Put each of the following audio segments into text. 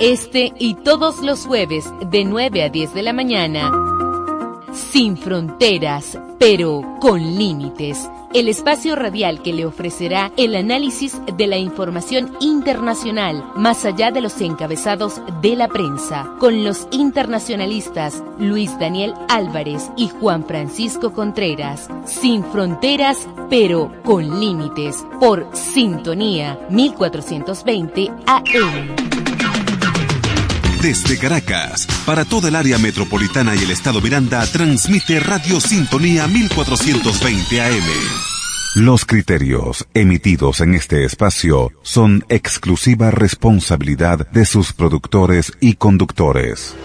Este y todos los jueves de 9 a 10 de la mañana. Sin fronteras, pero con límites. El espacio radial que le ofrecerá el análisis de la información internacional más allá de los encabezados de la prensa, con los internacionalistas Luis Daniel Álvarez y Juan Francisco Contreras. Sin fronteras, pero con límites. Por Sintonía 1420 AM. Desde Caracas, para toda el área metropolitana y el estado Miranda, transmite Radio Sintonía 1420 AM. Los criterios emitidos en este espacio son exclusiva responsabilidad de sus productores y conductores.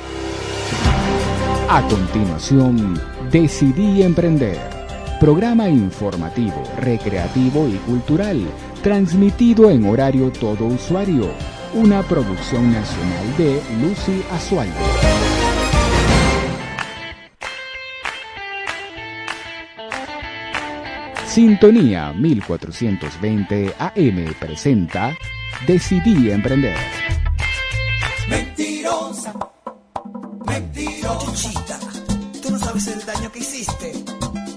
A continuación, Decidí Emprender. Programa informativo, recreativo y cultural, transmitido en horario todo usuario una producción nacional de Lucy Azualde. Sintonía 1420 AM presenta Decidí Emprender. Mentirosa, mentirosa. Tú no sabes el daño que hiciste.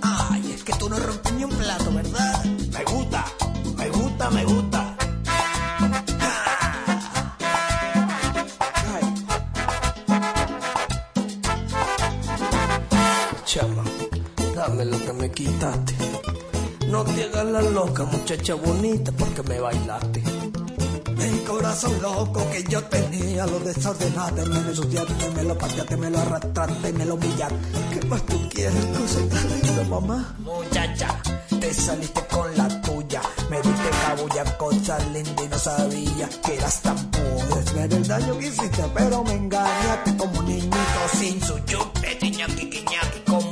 Ay, es que tú no rompes ni un plato, ¿verdad? Me gusta, me gusta, me gusta. Dame lo que me quitaste. No te hagas la loca, muchacha bonita, porque me bailaste. El corazón loco que yo tenía, lo desordenaste, me lo ensuciaste, me lo pateaste, me lo arrastraste, me lo humillaste. ¿Qué más tú quieres, cosa tan linda, mamá? Muchacha, te saliste con la tuya, me diste cabulla, cosa linda y no sabía que eras tan pura. Es ver el daño que hiciste, pero me engañaste como un niñito sin su chupe, ñaki,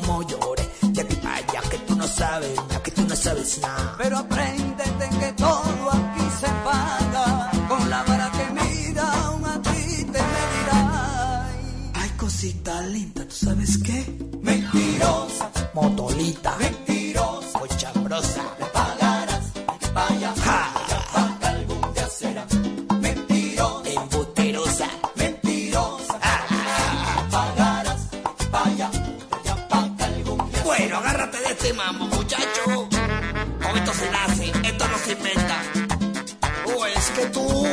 como lloré de ti para allá que tú no sabes, ya que tú no sabes nada. Pero apréndete que todo aquí se paga con la vara que mira, aún a ti te medirá. Ay, cosita linda, ¿tú sabes qué? Mentirosa, motolita, mentirosa, mambo, muchacho. Con esto se nace, esto no se inventa. O es que tú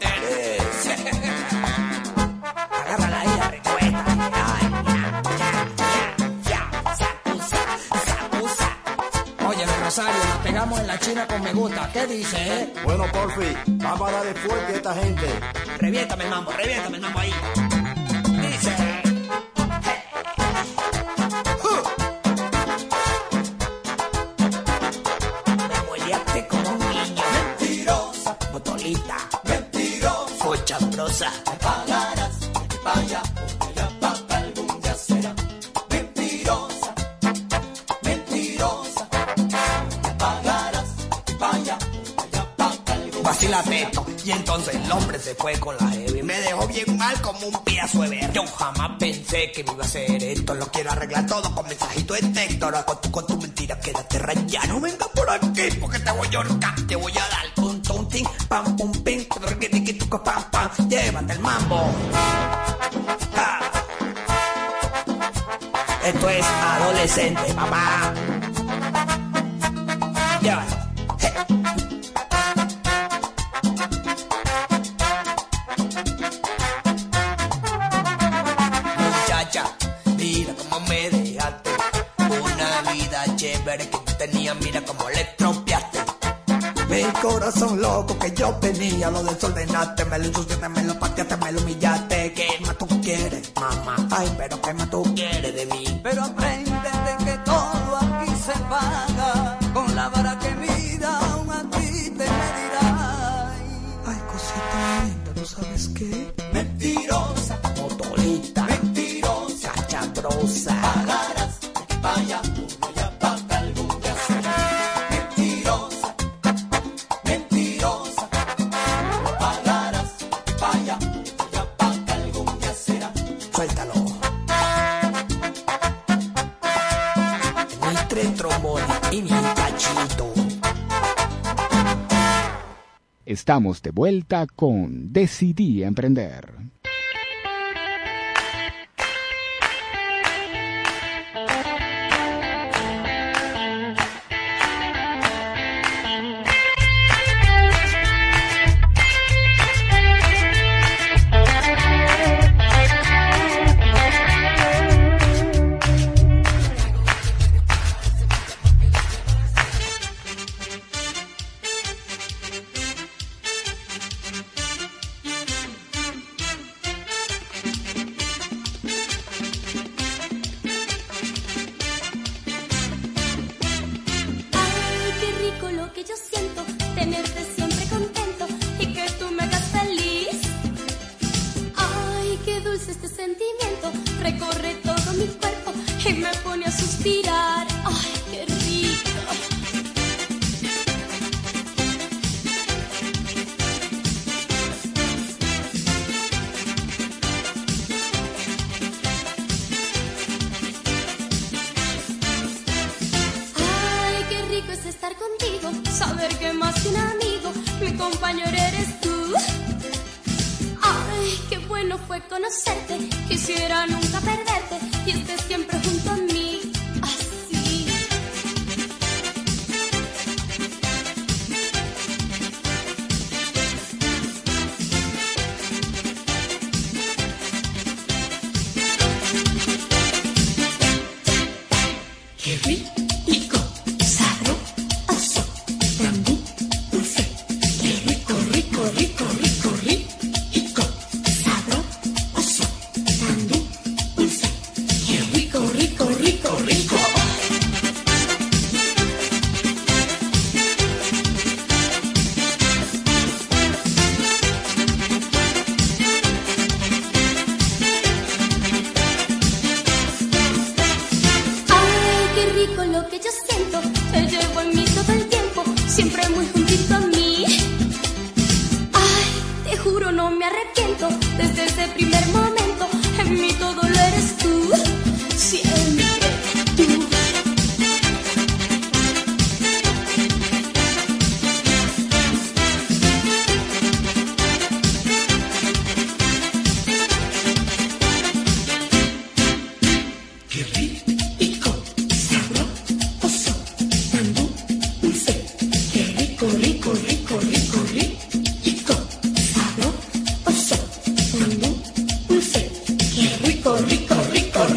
eres. Agárrala ahí, la recuesta. Ay, ya, ya, ya, sacusa, sacusa. Oye, Rosario, nos pegamos en la china con me gusta. ¿Qué dice, eh? Bueno, Porfi, vamos a darle fuerte a esta gente. Reviéntame el mambo, reviéntame el mambo ahí. Me pagarás. Vaya. Ya paga algún día será. Mentirosa. Mentirosa. Me pagarás. Vaya. Ya paga algún. Y entonces el hombre se fue con la heavy. Me dejó bien mal como un piazo de ver. Yo jamás pensé que me iba a hacer esto. Lo quiero arreglar todo con mensajito de texto. Ahora con tu, con tu mentira quédate rayado. No venga por aquí porque te voy a ahorcar. Te voy a pam, pam. Llévate el mambo. Esto es adolescente, papá. Llévalo. Yo tenía, lo desordenaste, me lo ensuciaste, me lo pateaste, me lo humillaste. Estamos de vuelta con Decidí Emprender.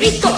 rico.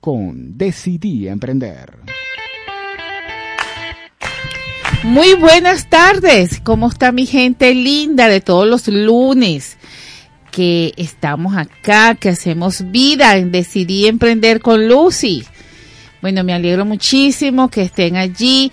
Con Decidí Emprender. Muy buenas tardes, ¿cómo está mi gente linda de todos los lunes? Que estamos acá, que hacemos vida en Decidí Emprender con Lucy. Bueno, me alegro muchísimo que estén allí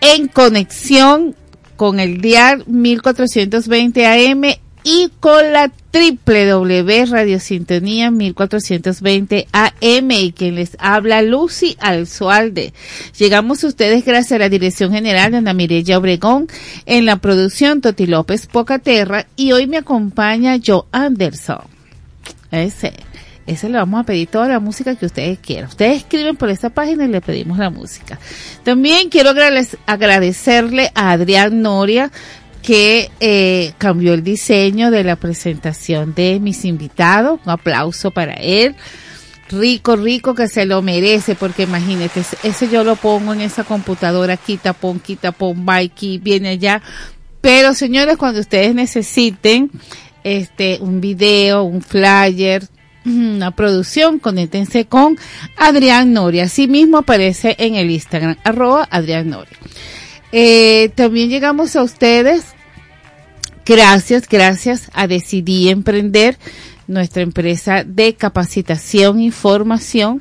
en conexión con el dial 1420 AM y con la www Radio Sintonía 1420 AM y quien les habla Lucy Alzualde. Llegamos a ustedes gracias a la Dirección General de Ana Mireya Obregón en la producción Toti López Pocaterra y hoy me acompaña Joe Anderson. Ese, ese le vamos a pedir toda la música que ustedes quieran. Ustedes escriben por esta página y le pedimos la música. También quiero agradecerle a Adrián Noria, que eh, cambió el diseño de la presentación de mis invitados. Un aplauso para él. Rico, rico que se lo merece, porque imagínate, ese yo lo pongo en esa computadora, quita, pon, quita, pon, va aquí, viene allá. Pero señores, cuando ustedes necesiten este un video, un flyer, una producción, conéctense con Adrián Noria. Así mismo aparece en el Instagram, arroba Adrián Noria. Eh, también llegamos a ustedes Gracias, gracias a Decidí Emprender, nuestra empresa de capacitación y formación,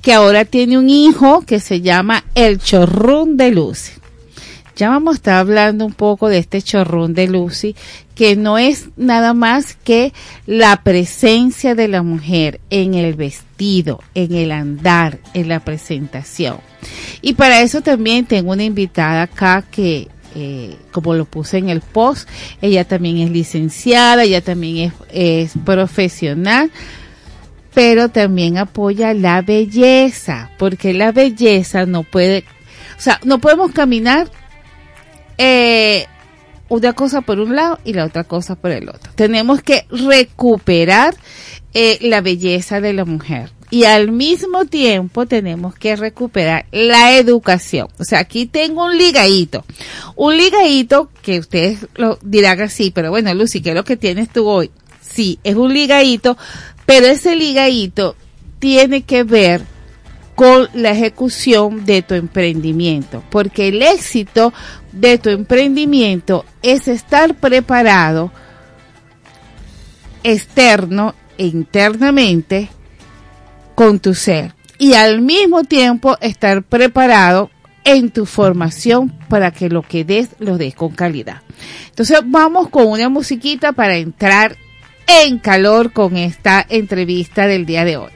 que ahora tiene un hijo que se llama El Chorrón de Lucy. Ya vamos a estar hablando un poco de este chorrón de Lucy, que no es nada más que la presencia de la mujer en el vestido, en el andar, en la presentación. Y para eso también tengo una invitada acá que eh, como lo puse en el post, ella también es licenciada, ella también es, profesional, pero también apoya la belleza, porque la belleza no puede, o sea, no podemos caminar eh, una cosa por un lado y la otra cosa por el otro. Tenemos que recuperar eh, la belleza de la mujer y al mismo tiempo tenemos que recuperar la educación. O sea, aquí tengo un ligadito. Un ligadito que ustedes lo dirán así, pero bueno, Lucy, ¿qué es lo que tienes tú hoy? Sí, es un ligadito, pero ese ligadito tiene que ver con la ejecución de tu emprendimiento, porque el éxito de tu emprendimiento es estar preparado externo e internamente con tu ser y al mismo tiempo estar preparado en tu formación para que lo que des lo des con calidad. Entonces vamos con una musiquita para entrar en calor con esta entrevista del día de hoy.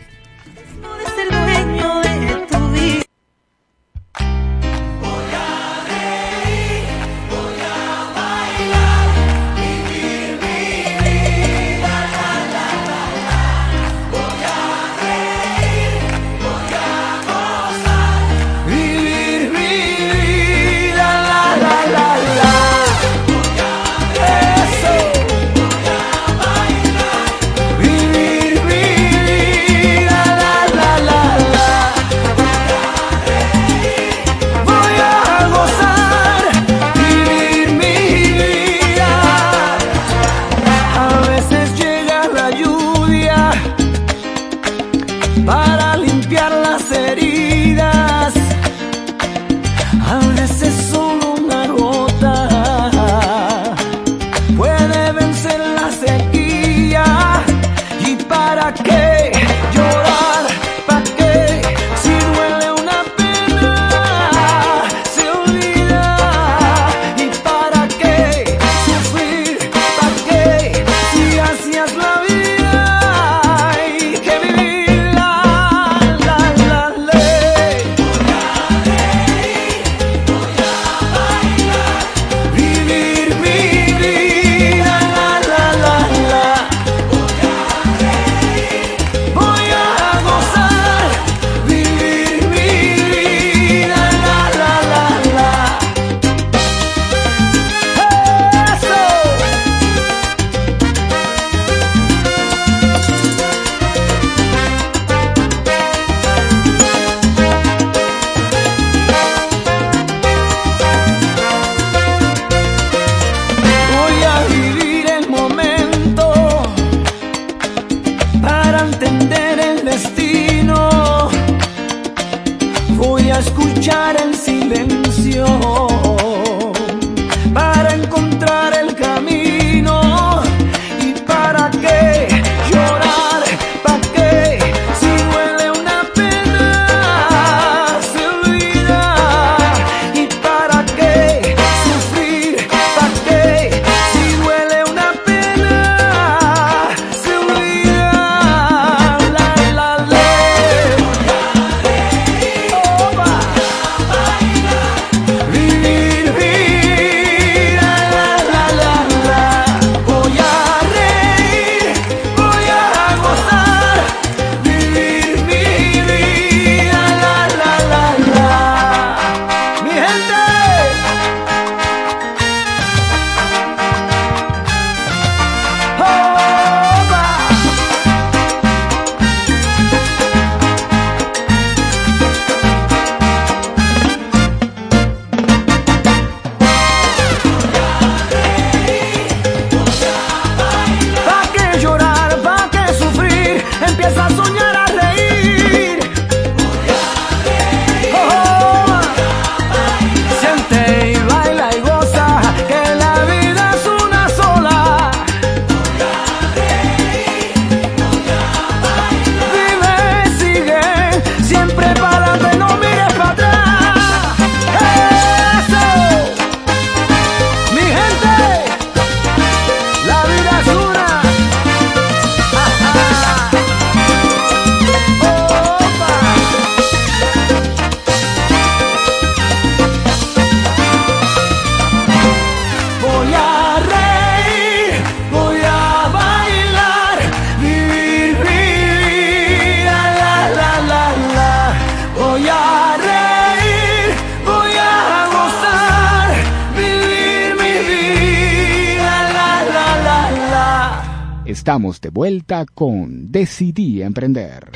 Decidí Emprender.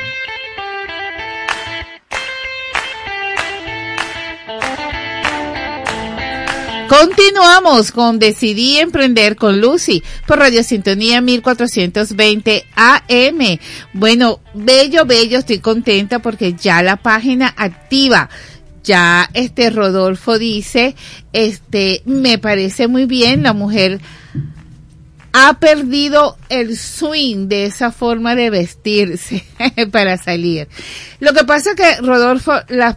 Continuamos con Decidí Emprender con Lucy por Radio Sintonía 1420 AM. Bueno, bello, bello, estoy contenta porque ya la página activa. Ya este Rodolfo dice, este, me parece muy bien, la mujer ha perdido el swing de esa forma de vestirse para salir. Lo que pasa es que Rodolfo, la,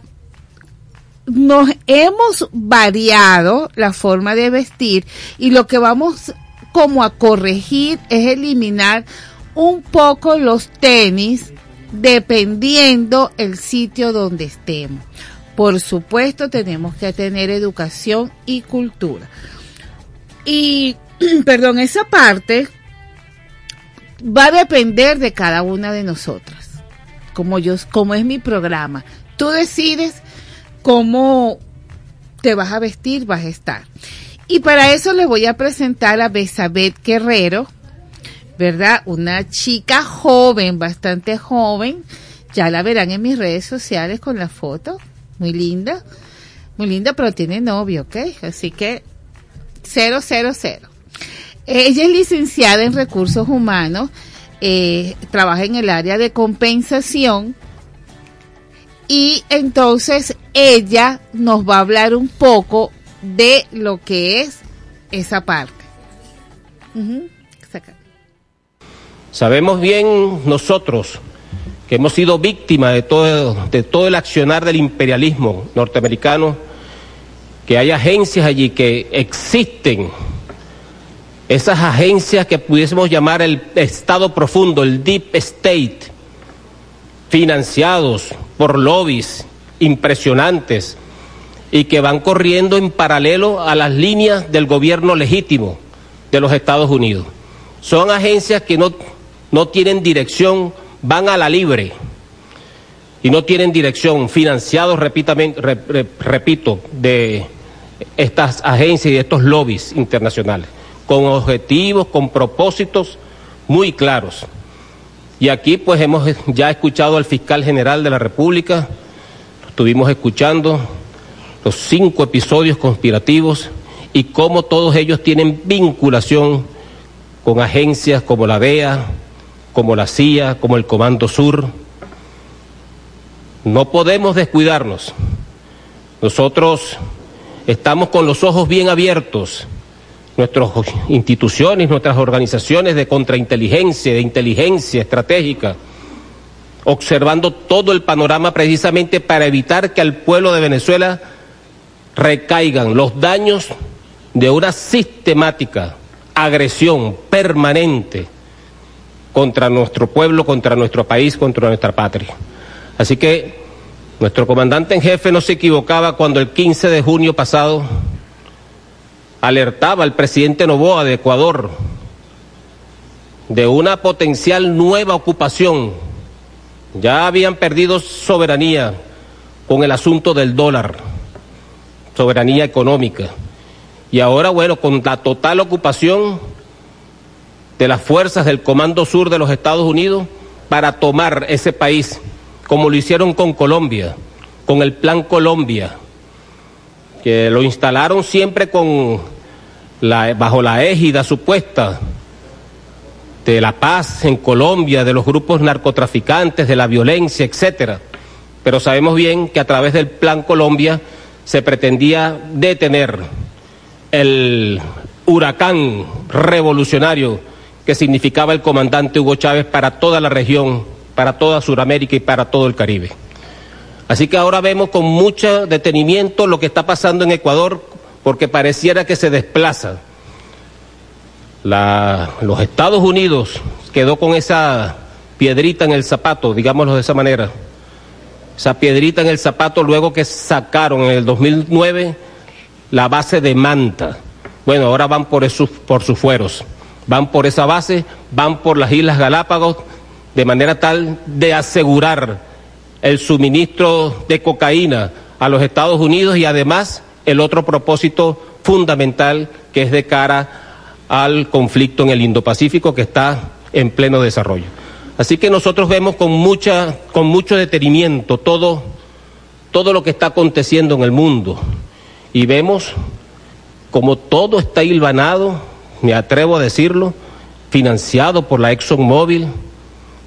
nos hemos variado la forma de vestir y lo que vamos como a corregir es eliminar un poco los tenis dependiendo el sitio donde estemos. Por supuesto tenemos que tener educación y cultura. Y, perdón, esa parte va a depender de cada una de nosotras. Como yo, es mi programa. Tú decides cómo te vas a vestir, vas a estar. Y para eso les voy a presentar a Besabet Guerrero, ¿verdad? Una chica joven, bastante joven. Ya la verán en mis redes sociales con la foto. Muy linda. Muy linda, pero tiene novio, ¿ok? Así que, cero, cero, cero. Ella es licenciada en recursos humanos, eh, trabaja en el área de compensación y entonces ella nos va a hablar un poco de lo que es esa parte. Sabemos bien nosotros que hemos sido víctimas de todo, de todo el accionar del imperialismo norteamericano, que hay agencias allí que existen, esas agencias que pudiésemos llamar el Estado profundo, el Deep State, financiados por lobbies impresionantes y que van corriendo en paralelo a las líneas del gobierno legítimo de los Estados Unidos. Son agencias que no, no tienen dirección, van a la libre y no tienen dirección, financiados, repito, de estas agencias y de estos lobbies internacionales, con objetivos, con propósitos muy claros. Y aquí pues hemos ya escuchado al fiscal general de la República, estuvimos escuchando los cinco episodios conspirativos y cómo todos ellos tienen vinculación con agencias como la DEA, como la CIA, como el Comando Sur. No podemos descuidarnos. Nosotros estamos con los ojos bien abiertos nuestras instituciones, nuestras organizaciones de contrainteligencia, de inteligencia estratégica, observando todo el panorama precisamente para evitar que al pueblo de Venezuela recaigan los daños de una sistemática agresión permanente contra nuestro pueblo, contra nuestro país, contra nuestra patria. Así que nuestro comandante en jefe no se equivocaba cuando el 15 de junio pasado alertaba al presidente Novoa de Ecuador de una potencial nueva ocupación. Ya habían perdido soberanía con el asunto del dólar, soberanía económica. Y ahora, bueno, con la total ocupación de las fuerzas del Comando Sur de los Estados Unidos para tomar ese país, como lo hicieron con Colombia, con el Plan Colombia, que lo instalaron siempre con la, bajo la égida supuesta de la paz en Colombia, de los grupos narcotraficantes, de la violencia, etcétera. Pero sabemos bien que a través del Plan Colombia se pretendía detener el huracán revolucionario que significaba el comandante Hugo Chávez para toda la región, para toda Sudamérica y para todo el Caribe. Así que ahora vemos con mucho detenimiento lo que está pasando en Ecuador, porque pareciera que se desplaza. los Estados Unidos quedó con esa piedrita en el zapato, digámoslo de esa manera. Esa piedrita en el zapato luego que sacaron en el 2009 la base de Manta. Bueno, ahora van por, por sus fueros. Van por esa base, van por las Islas Galápagos, de manera tal de asegurar el suministro de cocaína a los Estados Unidos y además el otro propósito fundamental que es de cara al conflicto en el Indo-Pacífico que está en pleno desarrollo. Así que nosotros vemos con, mucha, con mucho detenimiento todo, todo lo que está aconteciendo en el mundo y vemos como todo está hilvanado, me atrevo a decirlo, financiado por la ExxonMobil,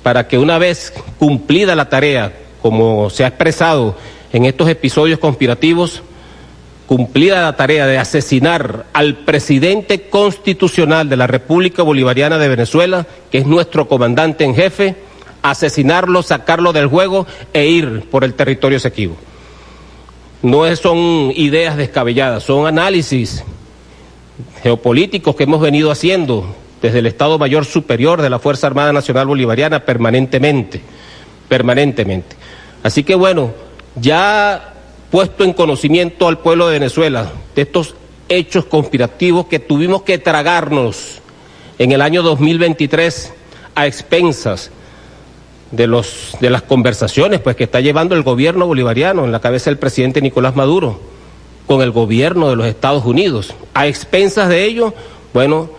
para que una vez cumplida la tarea, como se ha expresado en estos episodios conspirativos, cumplida la tarea de asesinar al presidente constitucional de la República Bolivariana de Venezuela, que es nuestro comandante en jefe, asesinarlo, sacarlo del juego e ir por el territorio sequivo. No son ideas descabelladas, son análisis geopolíticos que hemos venido haciendo desde el Estado Mayor Superior de la Fuerza Armada Nacional Bolivariana permanentemente, permanentemente. Así que bueno, ya puesto en conocimiento al pueblo de Venezuela de estos hechos conspirativos que tuvimos que tragarnos en el año 2023 a expensas de, los, de las conversaciones pues, que está llevando el gobierno bolivariano en la cabeza del presidente Nicolás Maduro con el gobierno de los Estados Unidos. A expensas de ello, bueno,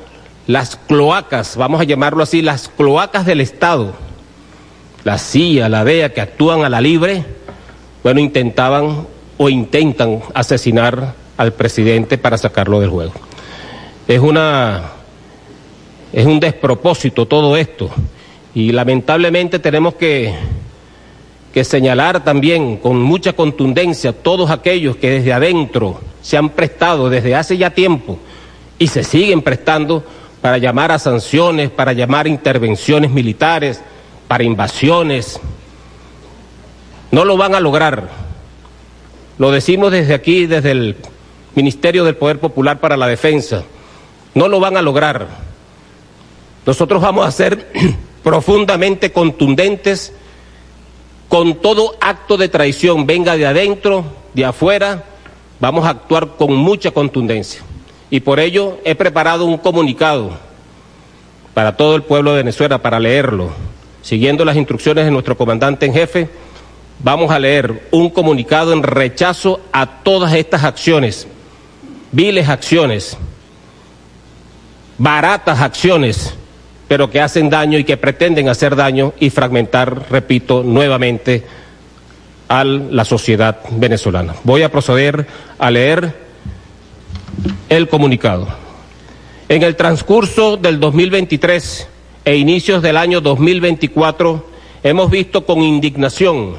las cloacas, vamos a llamarlo así, las cloacas del Estado, la CIA, la DEA, que actúan a la libre, bueno, intentaban o intentan asesinar al presidente para sacarlo del juego. Es una es un despropósito todo esto y lamentablemente tenemos que que señalar también con mucha contundencia todos aquellos que desde adentro se han prestado desde hace ya tiempo y se siguen prestando para llamar a sanciones, para llamar a intervenciones militares, para invasiones. No lo van a lograr. Lo decimos desde aquí, desde el Ministerio del Poder Popular para la Defensa. No lo van a lograr. Nosotros vamos a ser profundamente contundentes con todo acto de traición, venga de adentro, de afuera, vamos a actuar con mucha contundencia. Y por ello he preparado un comunicado para todo el pueblo de Venezuela para leerlo. Siguiendo las instrucciones de nuestro comandante en jefe, vamos a leer un comunicado en rechazo a todas estas acciones, viles acciones, baratas acciones pero que hacen daño y que pretenden hacer daño y fragmentar, repito, nuevamente a la sociedad venezolana. Voy a proceder a leer el comunicado. En el transcurso del 2023 e inicios del año 2024 hemos visto con indignación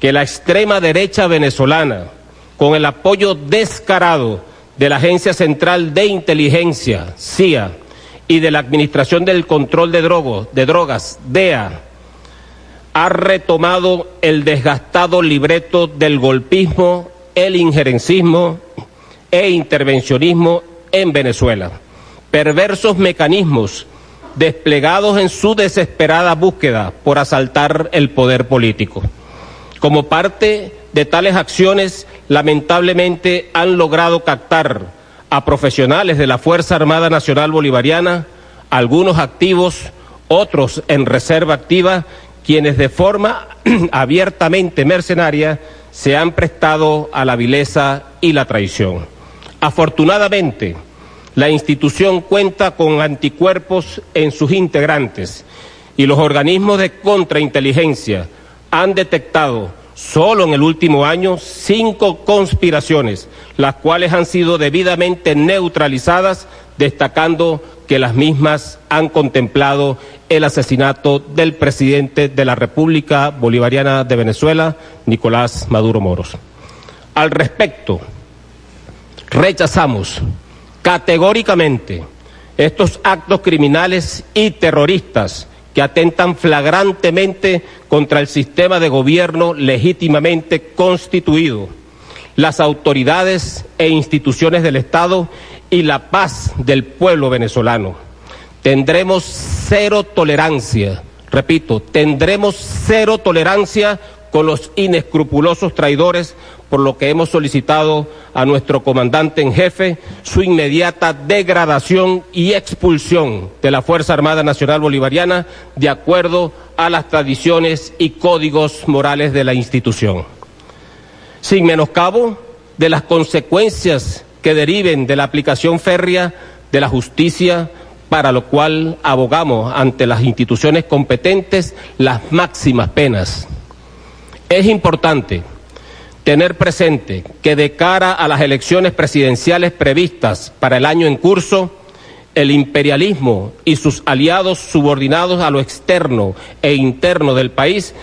que la extrema derecha venezolana, con el apoyo descarado de la Agencia Central de Inteligencia, CIA, y de la Administración del Control de, de Drogas, DEA, ha retomado el desgastado libreto del golpismo, el injerencismo e intervencionismo en Venezuela. Perversos mecanismos desplegados en su desesperada búsqueda por asaltar el poder político. Como parte de tales acciones, lamentablemente han logrado captar a profesionales de la Fuerza Armada Nacional Bolivariana, algunos activos, otros en reserva activa, quienes de forma abiertamente mercenaria se han prestado a la vileza y la traición. Afortunadamente, la institución cuenta con anticuerpos en sus integrantes y los organismos de contrainteligencia han detectado solo en el último año cinco conspiraciones, las cuales han sido debidamente neutralizadas, destacando que las mismas han contemplado el asesinato del presidente de la República Bolivariana de Venezuela, Nicolás Maduro Moros. Al respecto, rechazamos categóricamente estos actos criminales y terroristas que atentan flagrantemente contra el sistema de gobierno legítimamente constituido, las autoridades e instituciones del Estado y la paz del pueblo venezolano. Tendremos cero tolerancia, repito, tendremos cero tolerancia con los inescrupulosos traidores por lo que hemos solicitado a nuestro comandante en jefe su inmediata degradación y expulsión de la Fuerza Armada Nacional Bolivariana de acuerdo a las tradiciones y códigos morales de la institución. Sin menoscabo de las consecuencias que deriven de la aplicación férrea de la justicia para lo cual abogamos ante las instituciones competentes las máximas penas. Es importante tener presente que de cara a las elecciones presidenciales previstas para el año en curso, el imperialismo y sus aliados subordinados a lo externo e interno del país,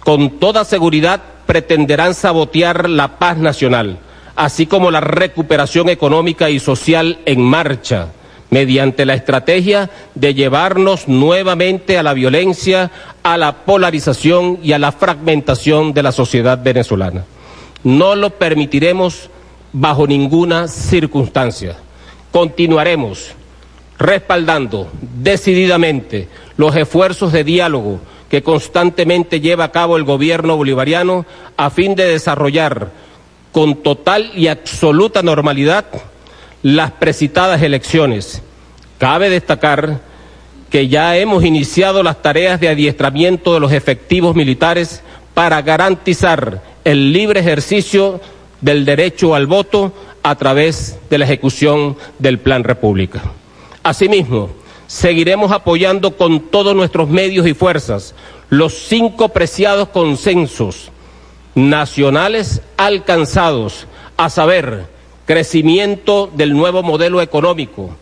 con toda seguridad pretenderán sabotear la paz nacional, así como la recuperación económica y social en marcha mediante la estrategia de llevarnos nuevamente a la violencia, a la polarización y a la fragmentación de la sociedad venezolana. No lo permitiremos bajo ninguna circunstancia. Continuaremos respaldando decididamente los esfuerzos de diálogo que constantemente lleva a cabo el gobierno bolivariano a fin de desarrollar con total y absoluta normalidad las precitadas elecciones. Cabe destacar que ya hemos iniciado las tareas de adiestramiento de los efectivos militares para garantizar el libre ejercicio del derecho al voto a través de la ejecución del Plan República. Asimismo, seguiremos apoyando con todos nuestros medios y fuerzas los cinco preciados consensos nacionales alcanzados, a saber, crecimiento del nuevo modelo económico,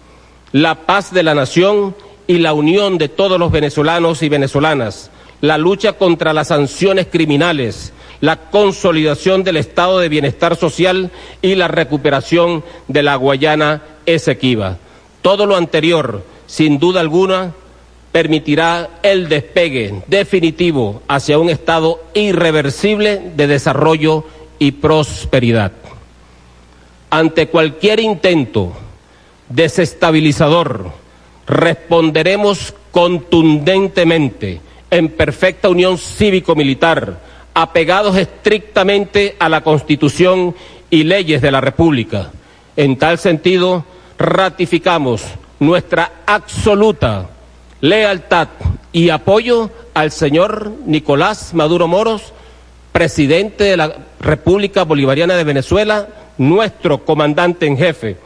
la paz de la nación y la unión de todos los venezolanos y venezolanas, la lucha contra las sanciones criminales, la consolidación del estado de bienestar social y la recuperación de la Guayana Esequiba. Todo lo anterior, sin duda alguna, permitirá el despegue definitivo hacia un estado irreversible de desarrollo y prosperidad ante cualquier intento desestabilizador, responderemos contundentemente en perfecta unión cívico-militar, apegados estrictamente a la Constitución y leyes de la República. En tal sentido, ratificamos nuestra absoluta lealtad y apoyo al señor Nicolás Maduro Moros, presidente de la República Bolivariana de Venezuela, nuestro comandante en jefe.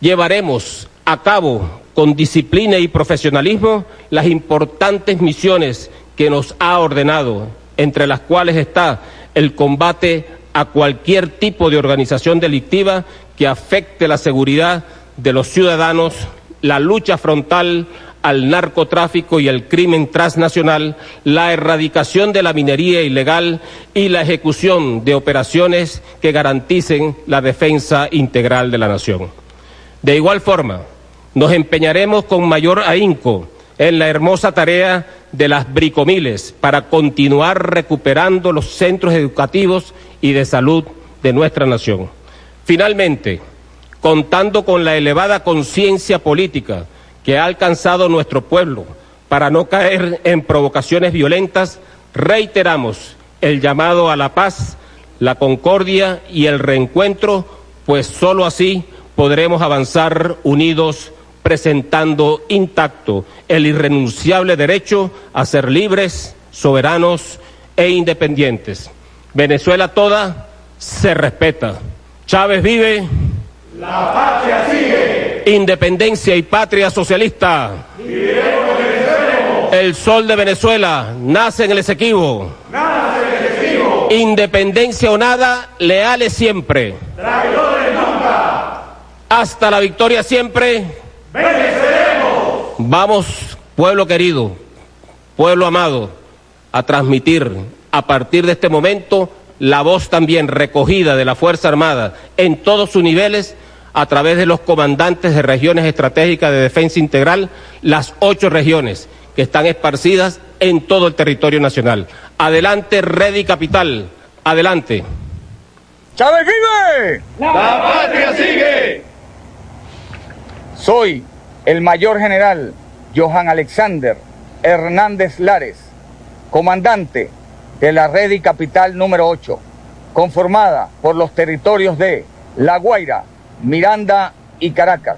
Llevaremos a cabo con disciplina y profesionalismo las importantes misiones que nos ha ordenado, entre las cuales está el combate a cualquier tipo de organización delictiva que afecte la seguridad de los ciudadanos, la lucha frontal al narcotráfico y el crimen transnacional, la erradicación de la minería ilegal y la ejecución de operaciones que garanticen la defensa integral de la nación. De igual forma, nos empeñaremos con mayor ahínco en la hermosa tarea de las bricomiles para continuar recuperando los centros educativos y de salud de nuestra nación. Finalmente, contando con la elevada conciencia política que ha alcanzado nuestro pueblo para no caer en provocaciones violentas, reiteramos el llamado a la paz, la concordia y el reencuentro, pues sólo así podremos avanzar unidos presentando intacto el irrenunciable derecho a ser libres, soberanos e independientes. Venezuela toda se respeta. Chávez vive. La patria sigue. Independencia y patria socialista. El sol de Venezuela nace en el Esequibo. Nace en el Esequibo. Independencia o nada, leales siempre. Traidores nunca. Hasta la victoria siempre. Venceremos. Vamos, pueblo querido, pueblo amado, a transmitir a partir de este momento la voz también recogida de la Fuerza Armada en todos sus niveles a través de los comandantes de regiones estratégicas de defensa integral, las ocho regiones que están esparcidas en todo el territorio nacional. Adelante, Redi Capital. Adelante. ¡Chávez vive! La patria sigue. Soy el mayor general Johan Alexander Hernández Lares, comandante de la Redi Capital número 8, conformada por los territorios de La Guaira, Miranda y Caracas.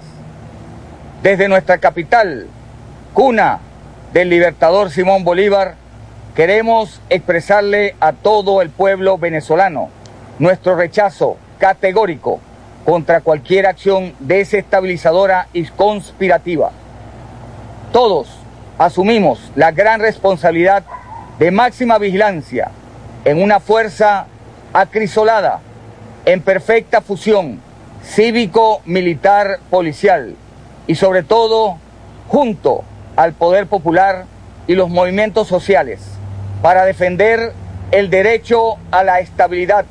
Desde nuestra capital, cuna del libertador Simón Bolívar, queremos expresarle a todo el pueblo venezolano nuestro rechazo categórico contra cualquier acción desestabilizadora y conspirativa. Todos asumimos la gran responsabilidad de máxima vigilancia en una fuerza acrisolada, en perfecta fusión cívico-militar-policial y sobre todo junto al poder popular y los movimientos sociales para defender el derecho a la estabilidad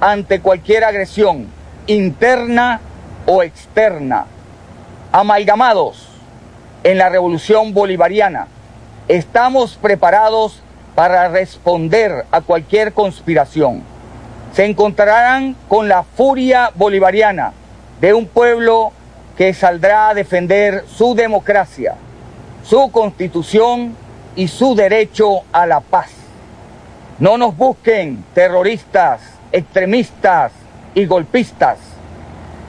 ante cualquier agresión interna o externa. Amalgamados en la revolución bolivariana, estamos preparados para responder a cualquier conspiración. Se encontrarán con la furia bolivariana de un pueblo que saldrá a defender su democracia, su constitución y su derecho a la paz. No nos busquen terroristas, extremistas y golpistas.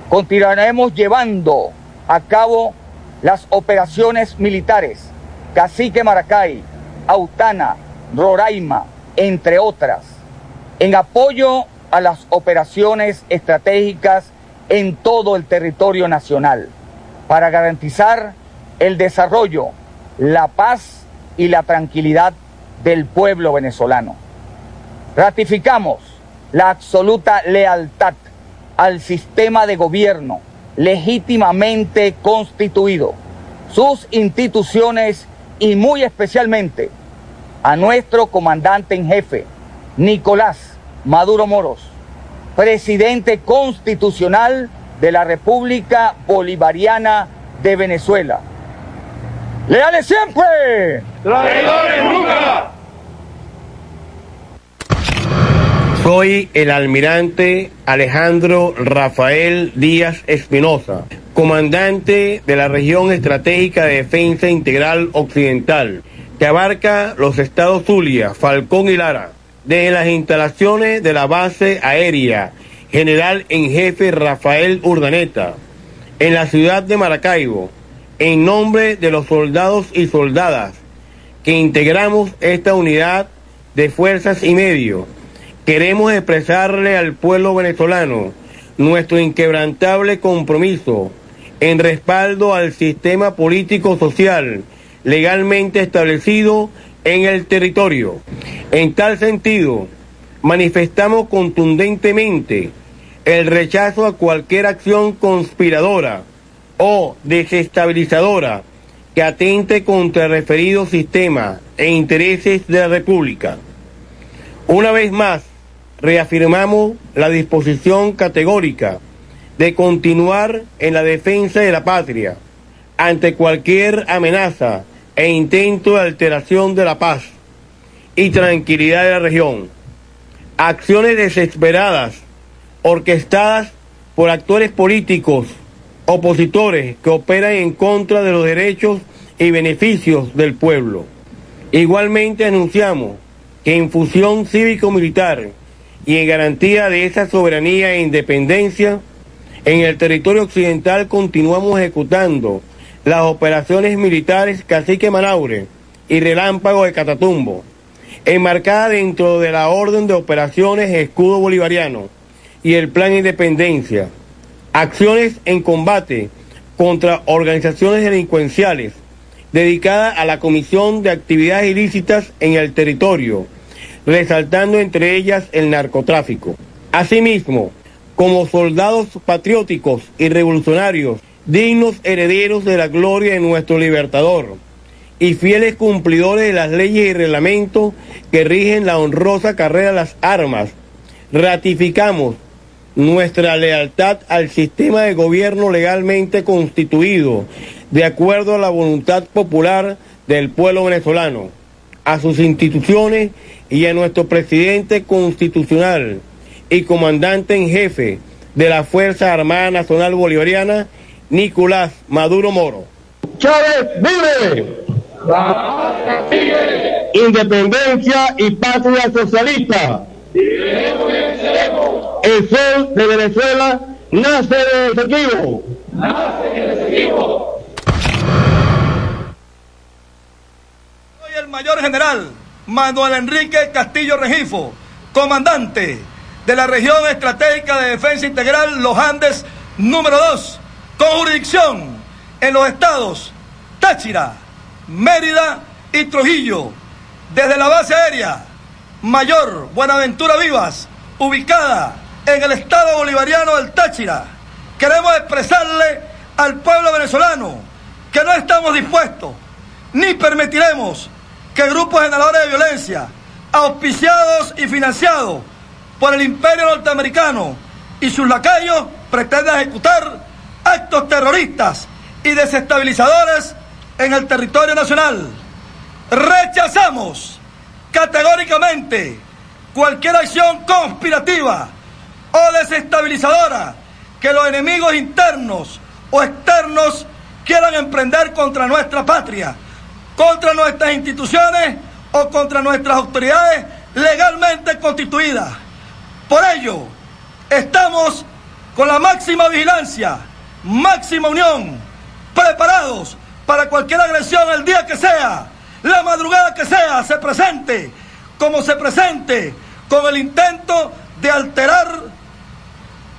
Continuaremos llevando a cabo las operaciones militares Cacique Maracay, Autana, Roraima, entre otras, en apoyo a las operaciones estratégicas en todo el territorio nacional para garantizar el desarrollo, la paz y la tranquilidad del pueblo venezolano. Ratificamos la absoluta lealtad al sistema de gobierno legítimamente constituido, sus instituciones y muy especialmente a nuestro comandante en jefe, Nicolás Maduro Moros, presidente constitucional de la República Bolivariana de Venezuela. ¡Leales siempre! ¡Traidores nunca! Soy el almirante Alejandro Rafael Díaz Espinosa, comandante de la región estratégica de defensa integral occidental, que abarca los estados Zulia, Falcón y Lara, desde las instalaciones de la base aérea General en Jefe Rafael Urdaneta, en la ciudad de Maracaibo, en nombre de los soldados y soldadas que integramos esta unidad de fuerzas y medios Queremos expresarle al pueblo venezolano nuestro inquebrantable compromiso en respaldo al sistema político-social legalmente establecido en el territorio. En tal sentido, manifestamos contundentemente el rechazo a cualquier acción conspiradora o desestabilizadora que atente contra el referido sistema e intereses de la República. Una vez más, reafirmamos la disposición categórica de continuar en la defensa de la patria ante cualquier amenaza e intento de alteración de la paz y tranquilidad de la región. Acciones desesperadas, orquestadas por actores políticos, opositores que operan en contra de los derechos y beneficios del pueblo. Igualmente anunciamos que en fusión cívico-militar y en garantía de esa soberanía e independencia, en el territorio occidental continuamos ejecutando las operaciones militares Cacique Manaure y Relámpago de Catatumbo, enmarcada dentro de la orden de operaciones Escudo Bolivariano y el Plan Independencia, acciones en combate contra organizaciones delincuenciales dedicadas a la comisión de actividades ilícitas en el territorio, resaltando entre ellas el narcotráfico. Asimismo, como soldados patrióticos y revolucionarios, dignos herederos de la gloria de nuestro libertador y fieles cumplidores de las leyes y reglamentos que rigen la honrosa carrera de las armas, ratificamos nuestra lealtad al sistema de gobierno legalmente constituido, de acuerdo a la voluntad popular del pueblo venezolano, a sus instituciones y a nuestro presidente constitucional y comandante en jefe de la Fuerza Armada Nacional Bolivariana, Nicolás Maduro Moro. Chávez vive. Independencia y patria socialista. El sol de Venezuela nace del Esequibo. Nace en el Esequibo. Soy el mayor general Manuel Enrique Castillo Regifo, comandante de la región estratégica de defensa integral Los Andes Número 2. Con jurisdicción en los estados Táchira, Mérida y Trujillo. Desde la base aérea Mayor Buenaventura Vivas, ubicada en el estado bolivariano del Táchira, queremos expresarle al pueblo venezolano que no estamos dispuestos ni permitiremos que grupos generadores de violencia, auspiciados y financiados por el imperio norteamericano y sus lacayos, pretendan ejecutar actos terroristas y desestabilizadores en el territorio nacional. Rechazamos categóricamente cualquier acción conspirativa o desestabilizadora que los enemigos internos o externos quieran emprender contra nuestra patria, contra nuestras instituciones o contra nuestras autoridades legalmente constituidas. Por ello, estamos con la máxima vigilancia, máxima unión, preparados para cualquier agresión el día que sea, la madrugada que sea, se presente como se presente, con el intento de alterar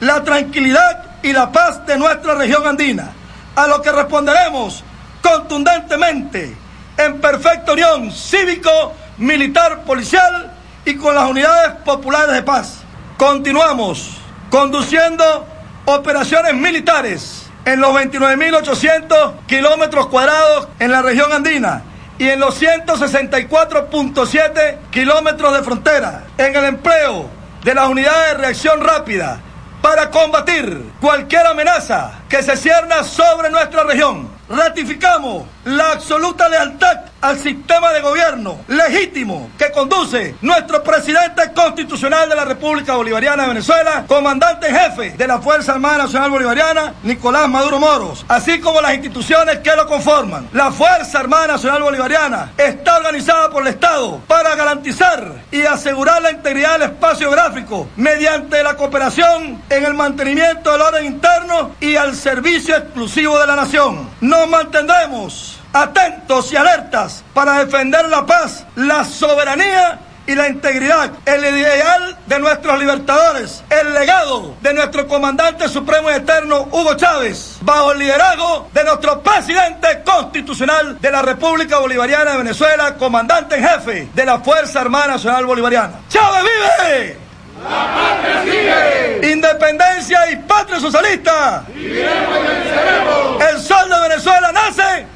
la tranquilidad y la paz de nuestra región andina, a lo que responderemos contundentemente en perfecta unión cívico, militar, policial y con las unidades populares de paz. Continuamos conduciendo operaciones militares en los 29.800 kilómetros cuadrados en la región andina y en los 164.7 kilómetros de frontera, en el empleo de las unidades de reacción rápida para combatir cualquier amenaza que se cierna sobre nuestra región ratificamos la absoluta lealtad al sistema de gobierno legítimo que conduce nuestro presidente constitucional de la República Bolivariana de Venezuela, comandante en jefe de la Fuerza Armada Nacional Bolivariana, Nicolás Maduro Moros, así como las instituciones que lo conforman. La Fuerza Armada Nacional Bolivariana está organizada por el Estado para garantizar y asegurar la integridad del espacio geográfico mediante la cooperación en el mantenimiento del orden interno y al servicio exclusivo de la nación. Nos mantendremos atentos y alertas para defender la paz, la soberanía y la integridad, el ideal de nuestros libertadores, el legado de nuestro comandante supremo y eterno Hugo Chávez, bajo el liderazgo de nuestro presidente constitucional de la República Bolivariana de Venezuela, comandante en jefe de la Fuerza Armada Nacional Bolivariana. ¡Chávez vive! ¡La patria sigue! Independencia y patria socialista. ¡Viviremos y venceremos! El sol de Venezuela nace.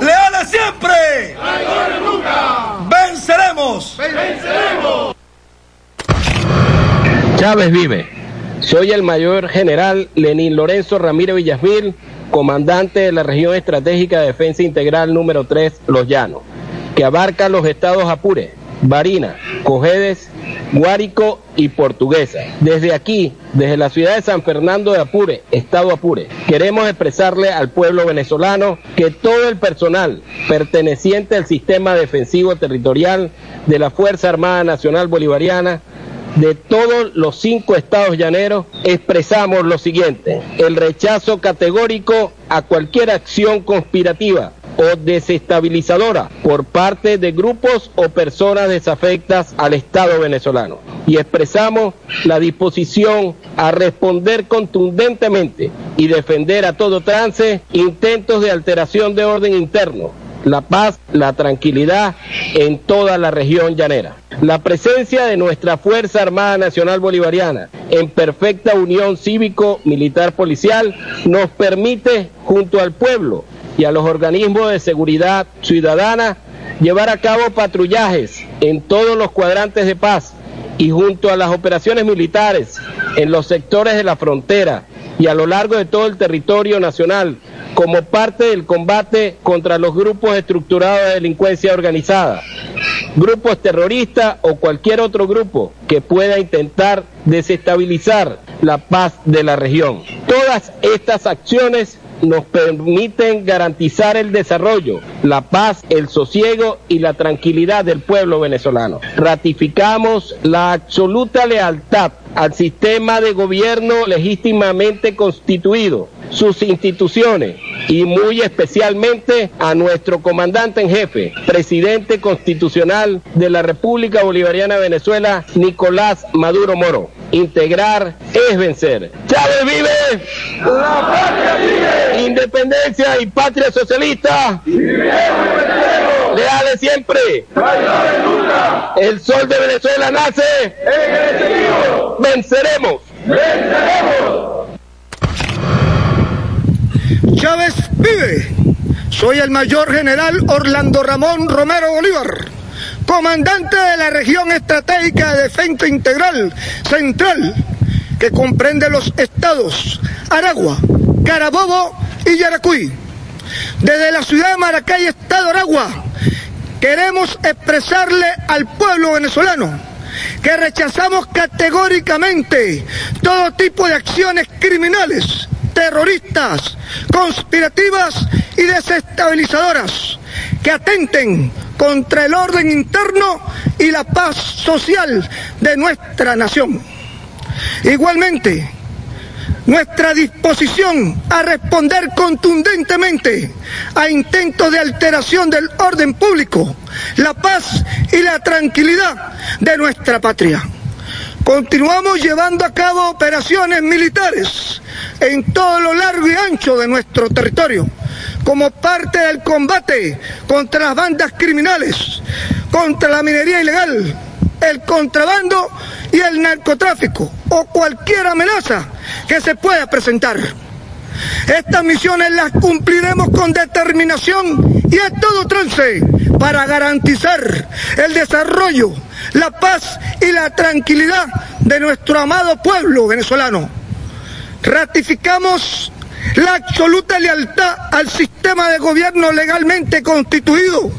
¡Leales siempre! ¡Traidores nunca! ¡Venceremos! ¡Venceremos! Chávez vive. Soy el mayor general Lenín Lorenzo Ramírez Villasmil, comandante de la región estratégica de defensa integral número 3, Los Llanos, que abarca los estados Apure, Barina, Cojedes, Guárico y Portuguesa. Desde aquí, desde la ciudad de San Fernando de Apure, Estado Apure, queremos expresarle al pueblo venezolano que todo el personal perteneciente al sistema defensivo territorial de la Fuerza Armada Nacional Bolivariana de todos los cinco estados llaneros expresamos lo siguiente, el rechazo categórico a cualquier acción conspirativa o desestabilizadora por parte de grupos o personas desafectas al Estado venezolano. Y expresamos la disposición a responder contundentemente y defender a todo trance intentos de alteración de orden interno, la paz, la tranquilidad en toda la región llanera. La presencia de nuestra Fuerza Armada Nacional Bolivariana en perfecta unión cívico-militar policial nos permite, junto al pueblo y a los organismos de seguridad ciudadana, llevar a cabo patrullajes en todos los cuadrantes de paz y junto a las operaciones militares en los sectores de la frontera y a lo largo de todo el territorio nacional como parte del combate contra los grupos estructurados de delincuencia organizada, grupos terroristas o cualquier otro grupo que pueda intentar desestabilizar la paz de la región. Todas estas acciones nos permiten garantizar el desarrollo, la paz, el sosiego y la tranquilidad del pueblo venezolano. Ratificamos la absoluta lealtad al sistema de gobierno legítimamente constituido, sus instituciones y muy especialmente a nuestro comandante en jefe, presidente constitucional de la República Bolivariana de Venezuela, Nicolás Maduro Moro. Integrar es vencer. Chávez vive. La patria vive. Independencia y patria socialista. Leales siempre. Traidores nunca. El sol de Venezuela nace. En el. Venceremos. Venceremos. Chávez vive. Soy el mayor general Orlando Ramón Romero Bolívar, comandante de la región estratégica de defensa integral central, que comprende los estados Aragua, Carabobo y Yaracuy. Desde la ciudad de Maracay, estado Aragua, queremos expresarle al pueblo venezolano que rechazamos categóricamente todo tipo de acciones criminales terroristas, conspirativas y desestabilizadoras que atenten contra el orden interno y la paz social de nuestra nación. Igualmente, nuestra disposición a responder contundentemente a intentos de alteración del orden público, la paz y la tranquilidad de nuestra patria. Continuamos llevando a cabo operaciones militares en todo lo largo y ancho de nuestro territorio, como parte del combate contra las bandas criminales, contra la minería ilegal, el contrabando y el narcotráfico o cualquier amenaza que se pueda presentar. Estas misiones las cumpliremos con determinación y a todo trance para garantizar el desarrollo, la paz y la tranquilidad de nuestro amado pueblo venezolano. Ratificamos la absoluta lealtad al sistema de gobierno legalmente constituido,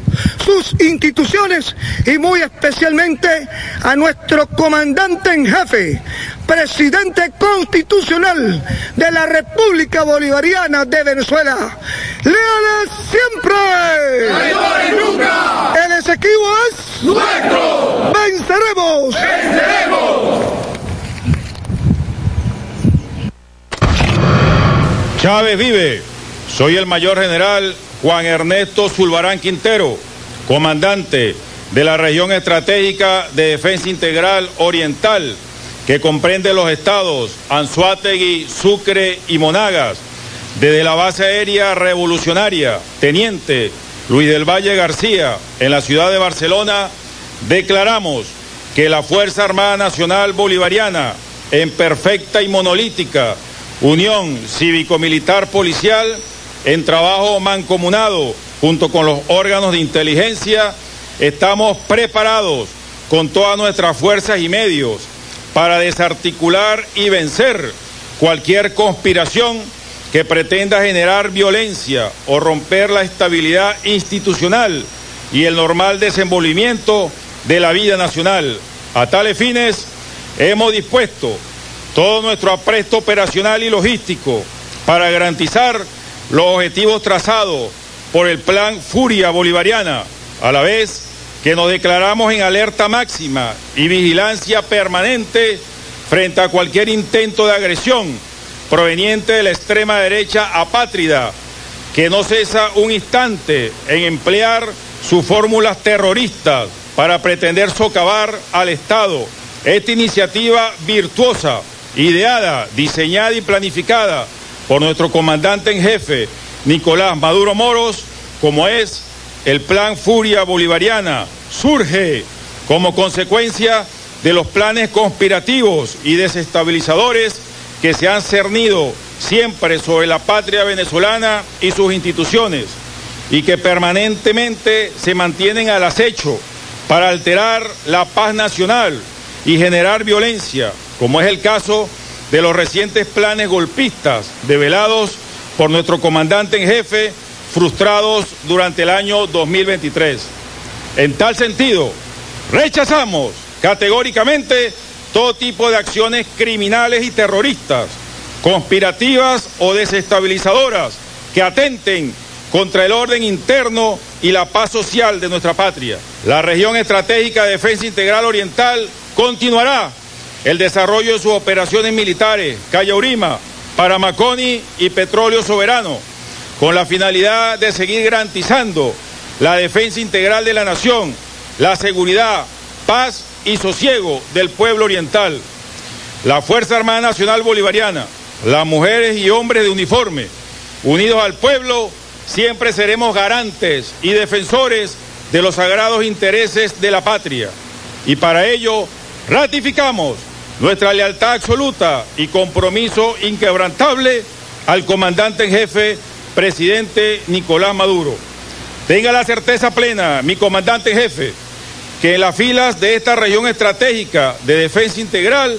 sus instituciones y muy especialmente a nuestro comandante en jefe, presidente constitucional de la República Bolivariana de Venezuela. ¡Leales siempre! ¡Traidores nunca! El Esequibo es nuestro. ¡Venceremos! ¡Venceremos! Chávez vive. Soy el mayor general Juan Ernesto Zulbarán Quintero, comandante de la región estratégica de defensa integral oriental, que comprende los estados Anzuategui, Sucre y Monagas. Desde la base aérea revolucionaria, teniente Luis del Valle García, en la ciudad de Barcelona, declaramos que la Fuerza Armada Nacional Bolivariana, en perfecta y monolítica unión cívico-militar policial, en trabajo mancomunado junto con los órganos de inteligencia, estamos preparados con todas nuestras fuerzas y medios para desarticular y vencer cualquier conspiración que pretenda generar violencia o romper la estabilidad institucional y el normal desenvolvimiento de la vida nacional. A tales fines, hemos dispuesto todo nuestro apresto operacional y logístico para garantizar los objetivos trazados por el Plan Furia Bolivariana, a la vez que nos declaramos en alerta máxima y vigilancia permanente frente a cualquier intento de agresión proveniente de la extrema derecha apátrida, que no cesa un instante en emplear sus fórmulas terroristas para pretender socavar al Estado. Esta iniciativa virtuosa, ideada, diseñada y planificada por nuestro comandante en jefe, Nicolás Maduro Moros, como es el Plan Furia Bolivariana, surge como consecuencia de los planes conspirativos y desestabilizadores que se han cernido siempre sobre la patria venezolana y sus instituciones y que permanentemente se mantienen al acecho para alterar la paz nacional y generar violencia, como es el caso de los recientes planes golpistas develados por nuestro comandante en jefe, frustrados durante el año 2023. En tal sentido, rechazamos categóricamente todo tipo de acciones criminales y terroristas, conspirativas o desestabilizadoras que atenten contra el orden interno y la paz social de nuestra patria. La región estratégica de defensa integral oriental continuará el desarrollo de sus operaciones militares, Calle Urima, Paramaconi y Petróleo Soberano, con la finalidad de seguir garantizando la defensa integral de la nación, la seguridad, paz y sosiego del pueblo oriental. la Fuerza Armada Nacional Bolivariana, las mujeres y hombres de uniforme, unidos al pueblo, siempre seremos garantes y defensores de los sagrados intereses de la patria. Y para ello ratificamos nuestra lealtad absoluta y compromiso inquebrantable al comandante en jefe, presidente Nicolás Maduro. Tenga la certeza plena, mi comandante en jefe, que en las filas de esta región estratégica de defensa integral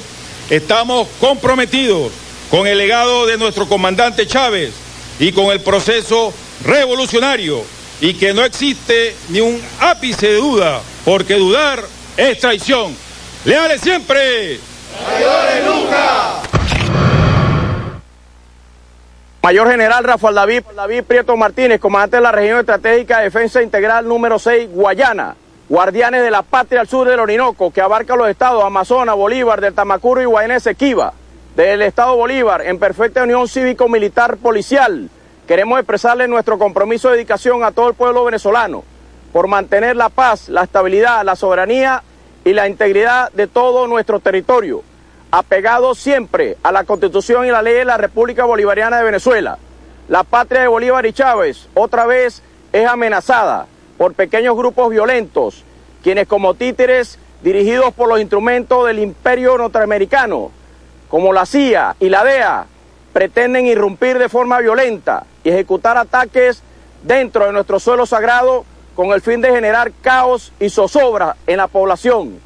estamos comprometidos con el legado de nuestro comandante Chávez y con el proceso revolucionario y que no existe ni un ápice de duda, porque dudar es traición. Leales siempre. Mayor General Rafael David, David Prieto Martínez, comandante de la Región Estratégica de Defensa Integral número 6, Guayana. Guardianes de la Patria al sur del Orinoco, que abarca los estados Amazonas, Bolívar, del Tamacuro y Guayana Esequiba. Del estado Bolívar, en perfecta unión cívico-militar policial. Queremos expresarle nuestro compromiso de dedicación a todo el pueblo venezolano por mantener la paz, la estabilidad, la soberanía y la integridad de todo nuestro territorio apegado siempre a la Constitución y la ley de la República Bolivariana de Venezuela. La patria de Bolívar y Chávez otra vez es amenazada por pequeños grupos violentos, quienes como títeres dirigidos por los instrumentos del imperio norteamericano, como la CIA y la DEA, pretenden irrumpir de forma violenta y ejecutar ataques dentro de nuestro suelo sagrado con el fin de generar caos y zozobra en la población.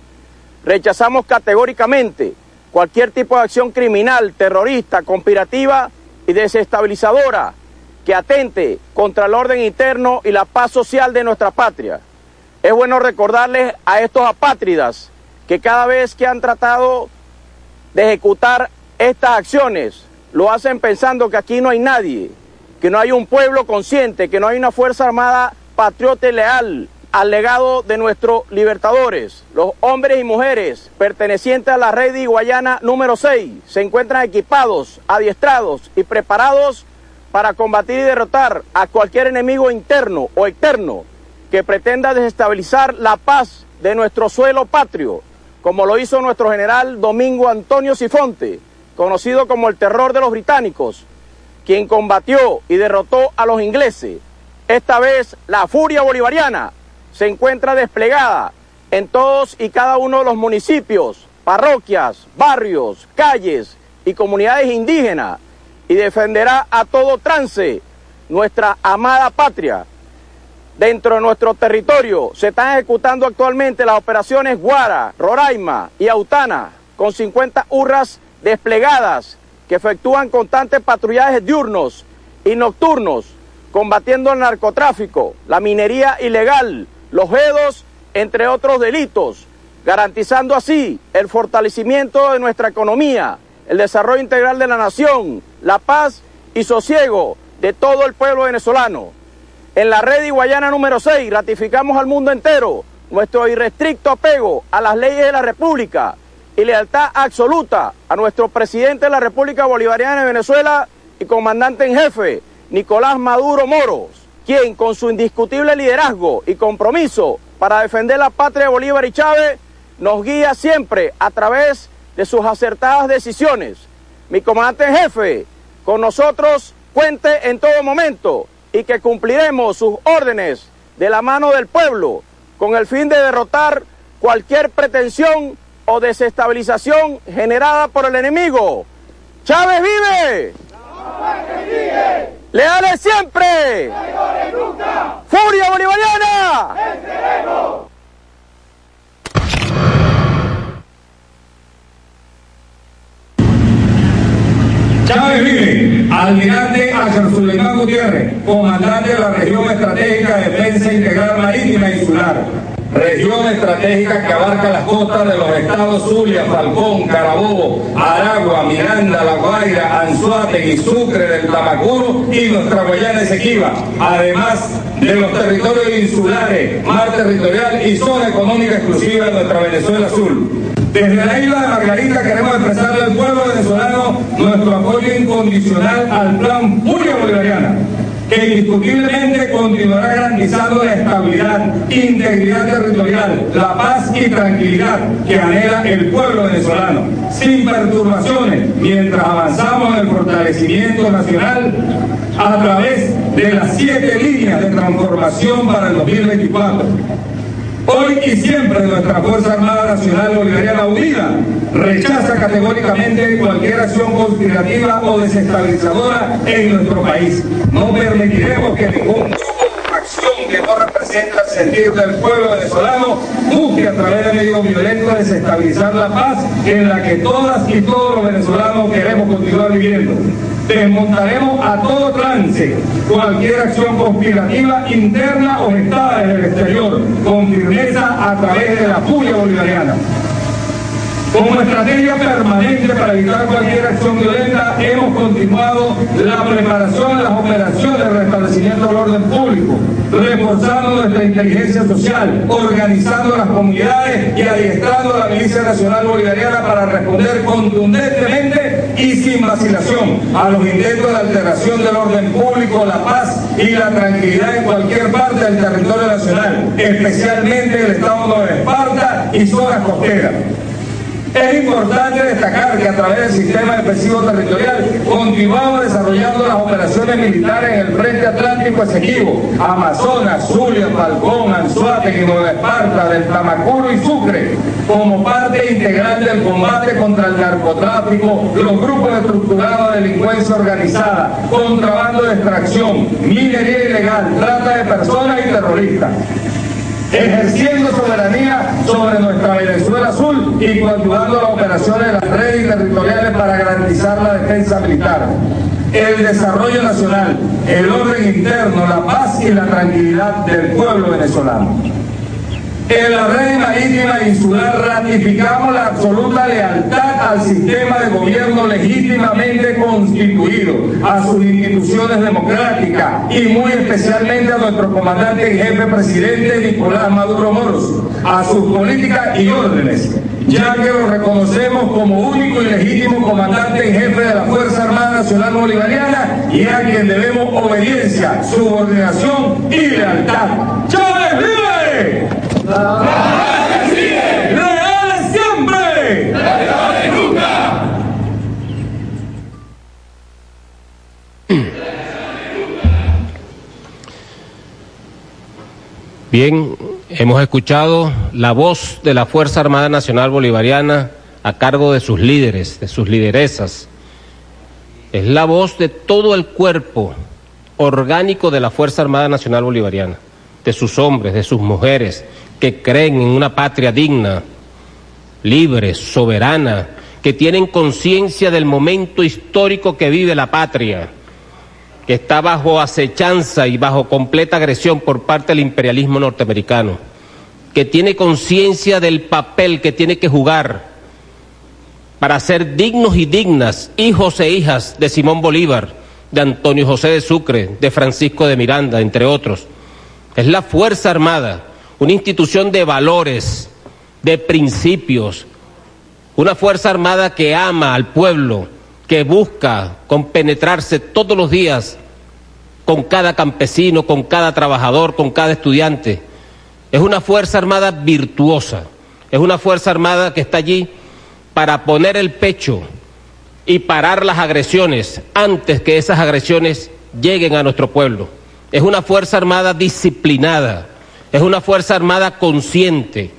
Rechazamos categóricamente cualquier tipo de acción criminal, terrorista, conspirativa y desestabilizadora que atente contra el orden interno y la paz social de nuestra patria. Es bueno recordarles a estos apátridas que cada vez que han tratado de ejecutar estas acciones, lo hacen pensando que aquí no hay nadie, que no hay un pueblo consciente, que no hay una Fuerza Armada patriota y leal, al legado de nuestros libertadores. Los hombres y mujeres pertenecientes a la red de Guayana número 6 se encuentran equipados, adiestrados y preparados para combatir y derrotar a cualquier enemigo interno o externo que pretenda desestabilizar la paz de nuestro suelo patrio, como lo hizo nuestro general Domingo Antonio Sifonte, conocido como el terror de los británicos, quien combatió y derrotó a los ingleses. Esta vez la furia bolivariana se encuentra desplegada en todos y cada uno de los municipios, parroquias, barrios, calles y comunidades indígenas y defenderá a todo trance nuestra amada patria. Dentro de nuestro territorio se están ejecutando actualmente las operaciones Guara, Roraima y Autana, con 50 hurras desplegadas que efectúan constantes patrullajes diurnos y nocturnos, combatiendo el narcotráfico, la minería ilegal, los GEDOS, entre otros delitos, garantizando así el fortalecimiento de nuestra economía, el desarrollo integral de la nación, la paz y sosiego de todo el pueblo venezolano. En la red Guayana número 6 ratificamos al mundo entero nuestro irrestricto apego a las leyes de la República y lealtad absoluta a nuestro presidente de la República Bolivariana de Venezuela y comandante en jefe, Nicolás Maduro Moros, quien con su indiscutible liderazgo y compromiso para defender la patria de Bolívar y Chávez nos guía siempre a través de sus acertadas decisiones. Mi comandante en jefe, con nosotros cuente en todo momento y que cumpliremos sus órdenes de la mano del pueblo con el fin de derrotar cualquier pretensión o desestabilización generada por el enemigo. Chávez vive. Leales siempre. nunca! Furia bolivariana. ¡Venceremos! Chávez vive, almirante Axel Suleimán Gutiérrez, comandante de la región estratégica de defensa integral marítima insular. Región estratégica que abarca las costas de los estados Zulia, Falcón, Carabobo, Aragua, Miranda, La Guaira, Anzuategui, Sucre, del Tamacuro y nuestra Guayana Esequiba, además de los territorios insulares, mar territorial y zona económica exclusiva de nuestra Venezuela Azul. Desde la isla de Margarita queremos expresarle al pueblo venezolano nuestro apoyo incondicional al plan Furia Bolivariana que indiscutiblemente continuará garantizando la estabilidad, integridad territorial, la paz y tranquilidad que anhela el pueblo venezolano, sin perturbaciones, mientras avanzamos en el fortalecimiento nacional a través de las siete líneas de transformación para el 2024 Hoy y siempre nuestra Fuerza Armada Nacional Bolivariana Unida rechaza categóricamente cualquier acción conspirativa o desestabilizadora en nuestro país. No permitiremos que ningún grupo acción que no representa el sentir del pueblo venezolano busque a través de medios violentos desestabilizar la paz en la que todas y todos los venezolanos queremos continuar viviendo desmontaremos a todo trance cualquier acción conspirativa interna o gestada en el exterior con firmeza a través de la furia bolivariana. Como estrategia permanente para evitar cualquier acción violenta, hemos continuado la preparación de las operaciones de restablecimiento del orden público, reforzando nuestra inteligencia social, organizando las comunidades y adiestrando a la Milicia Nacional Bolivariana para responder contundentemente y sin vacilación a los intentos de alteración del orden público, la paz y la tranquilidad en cualquier parte del territorio nacional, especialmente el Estado de Esparta y zonas costeras. Es importante destacar que a través del sistema defensivo territorial continuamos desarrollando las operaciones militares en el Frente Atlántico Esequibo, Amazonas, Zulia, Falcón, Anzuategui, Nueva Esparta, del Tamacuro y Sucre, como parte integral del combate contra el narcotráfico, los grupos estructurados de delincuencia organizada, contrabando de extracción, minería ilegal, trata de personas y terroristas ejerciendo soberanía sobre nuestra Venezuela Azul y coadyuvando las operaciones de las redes territoriales para garantizar la defensa militar, el desarrollo nacional, el orden interno, la paz y la tranquilidad del pueblo venezolano. En la red marítima insular ratificamos la absoluta lealtad al sistema de gobierno legítimamente constituido, a sus instituciones democráticas y muy especialmente a nuestro comandante y jefe presidente Nicolás Maduro Moros, a sus políticas y órdenes, ya que lo reconocemos como único y legítimo comandante y jefe de la Fuerza Armada Nacional Bolivariana y a quien debemos obediencia, subordinación y lealtad. ¡Leales siempre! ¡Leales nunca! Bien, hemos escuchado la voz de la Fuerza Armada Nacional Bolivariana a cargo de sus líderes, de sus lideresas. Es la voz de todo el cuerpo orgánico de la Fuerza Armada Nacional Bolivariana, de sus hombres, de sus mujeres, que creen en una patria digna, libre, soberana, que tienen conciencia del momento histórico que vive la patria, que está bajo acechanza y bajo completa agresión por parte del imperialismo norteamericano, que tiene conciencia del papel que tiene que jugar para ser dignos y dignas hijos e hijas de Simón Bolívar, de Antonio José de Sucre, de Francisco de Miranda, entre otros. Es la Fuerza Armada una institución de valores, de principios, una Fuerza Armada que ama al pueblo, que busca compenetrarse todos los días con cada campesino, con cada trabajador, con cada estudiante. Es una Fuerza Armada virtuosa, es una Fuerza Armada que está allí para poner el pecho y parar las agresiones antes que esas agresiones lleguen a nuestro pueblo. Es una Fuerza Armada disciplinada, es una Fuerza Armada consciente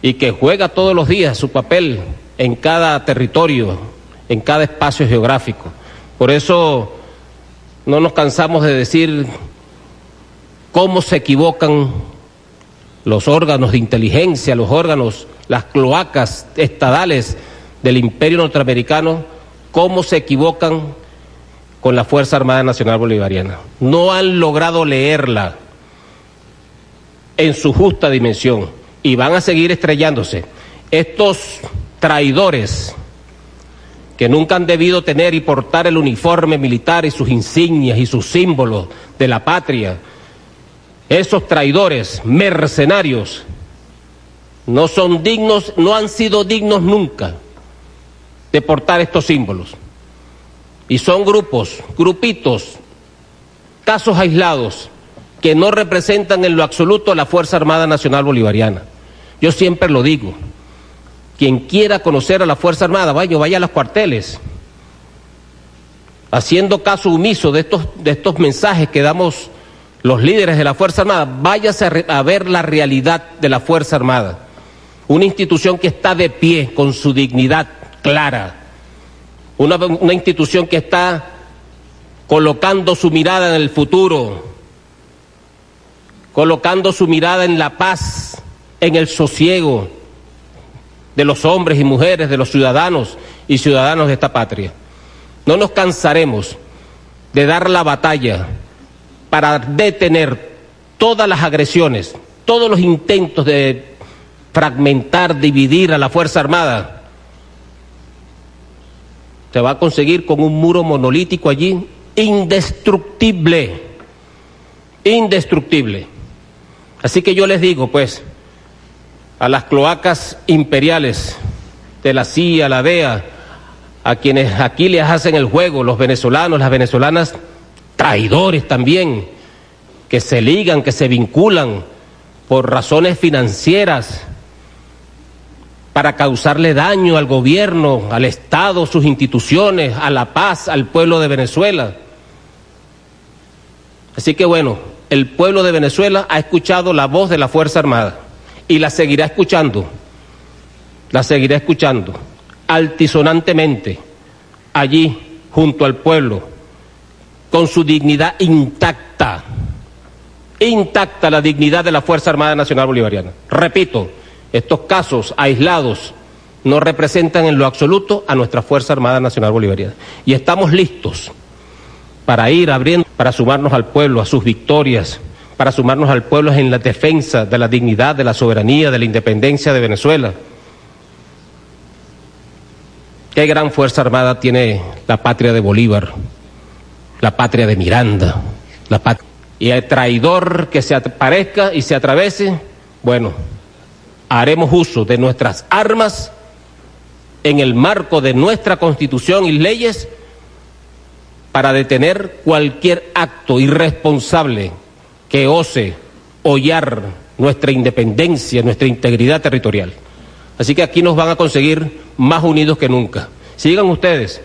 y que juega todos los días su papel en cada territorio, en cada espacio geográfico. Por eso no nos cansamos de decir cómo se equivocan los órganos de inteligencia, los órganos, las cloacas estadales del imperio norteamericano, cómo se equivocan con la Fuerza Armada Nacional Bolivariana. No han logrado leerla en su justa dimensión y van a seguir estrellándose. Estos traidores que nunca han debido tener y portar el uniforme militar y sus insignias y sus símbolos de la patria, esos traidores, mercenarios, no son dignos, no han sido dignos nunca de portar estos símbolos. Y son grupos, grupitos casos aislados que no representan en lo absoluto a la Fuerza Armada Nacional Bolivariana. Yo siempre lo digo, quien quiera conocer a la Fuerza Armada, vaya, vaya a los cuarteles, haciendo caso omiso de estos, de estos mensajes que damos los líderes de la Fuerza Armada, váyase a, a ver la realidad de la Fuerza Armada. Una institución que está de pie, con su dignidad clara. Una, una institución que está colocando su mirada en el futuro, colocando su mirada en la paz, en el sosiego de los hombres y mujeres, de los ciudadanos y ciudadanos de esta patria. No nos cansaremos de dar la batalla para detener todas las agresiones, todos los intentos de fragmentar, dividir a la Fuerza Armada. Se va a conseguir con un muro monolítico allí, indestructible, indestructible. Así que yo les digo, pues, a las cloacas imperiales de la CIA, la DEA, a quienes aquí les hacen el juego, los venezolanos, las venezolanas, traidores también, que se ligan, que se vinculan por razones financieras para causarle daño al gobierno, al Estado, sus instituciones, a la paz, al pueblo de Venezuela. Así que bueno, el pueblo de Venezuela ha escuchado la voz de la Fuerza Armada y la seguirá escuchando, la seguirá escuchando altisonantemente allí junto al pueblo, con su dignidad intacta, intacta la dignidad de la Fuerza Armada Nacional Bolivariana. Repito, estos casos aislados no representan en lo absoluto a nuestra Fuerza Armada Nacional Bolivariana. Y estamos listos para ir abriendo, para sumarnos al pueblo, a sus victorias, para sumarnos al pueblo en la defensa de la dignidad, de la soberanía, de la independencia de Venezuela. Qué gran Fuerza Armada tiene la patria de Bolívar, la patria de Miranda, la patria. Y el traidor que se aparezca y se atravese, bueno, haremos uso de nuestras armas en el marco de nuestra constitución y leyes para detener cualquier acto irresponsable que ose hollar nuestra independencia, nuestra integridad territorial. Así que aquí nos van a conseguir más unidos que nunca. Sigan ustedes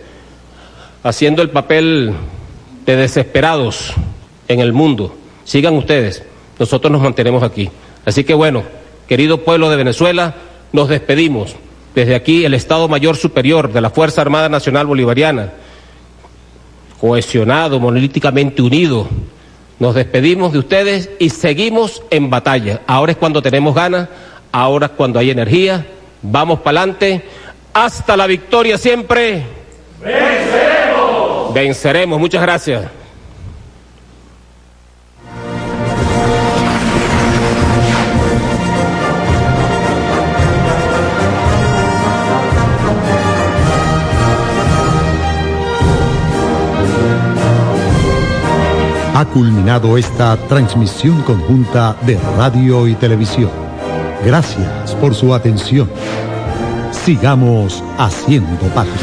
haciendo el papel de desesperados en el mundo. Sigan ustedes. Nosotros nos mantenemos aquí. Así que bueno, querido pueblo de Venezuela, nos despedimos. Desde aquí el Estado Mayor Superior de la Fuerza Armada Nacional Bolivariana, cohesionado, monolíticamente unido, nos despedimos de ustedes y seguimos en batalla. Ahora es cuando tenemos ganas, ahora es cuando hay energía. Vamos para adelante. Hasta la victoria siempre. Venceremos. Venceremos. Muchas gracias. Ha culminado esta transmisión conjunta de radio y televisión. Gracias por su atención. Sigamos haciendo patria.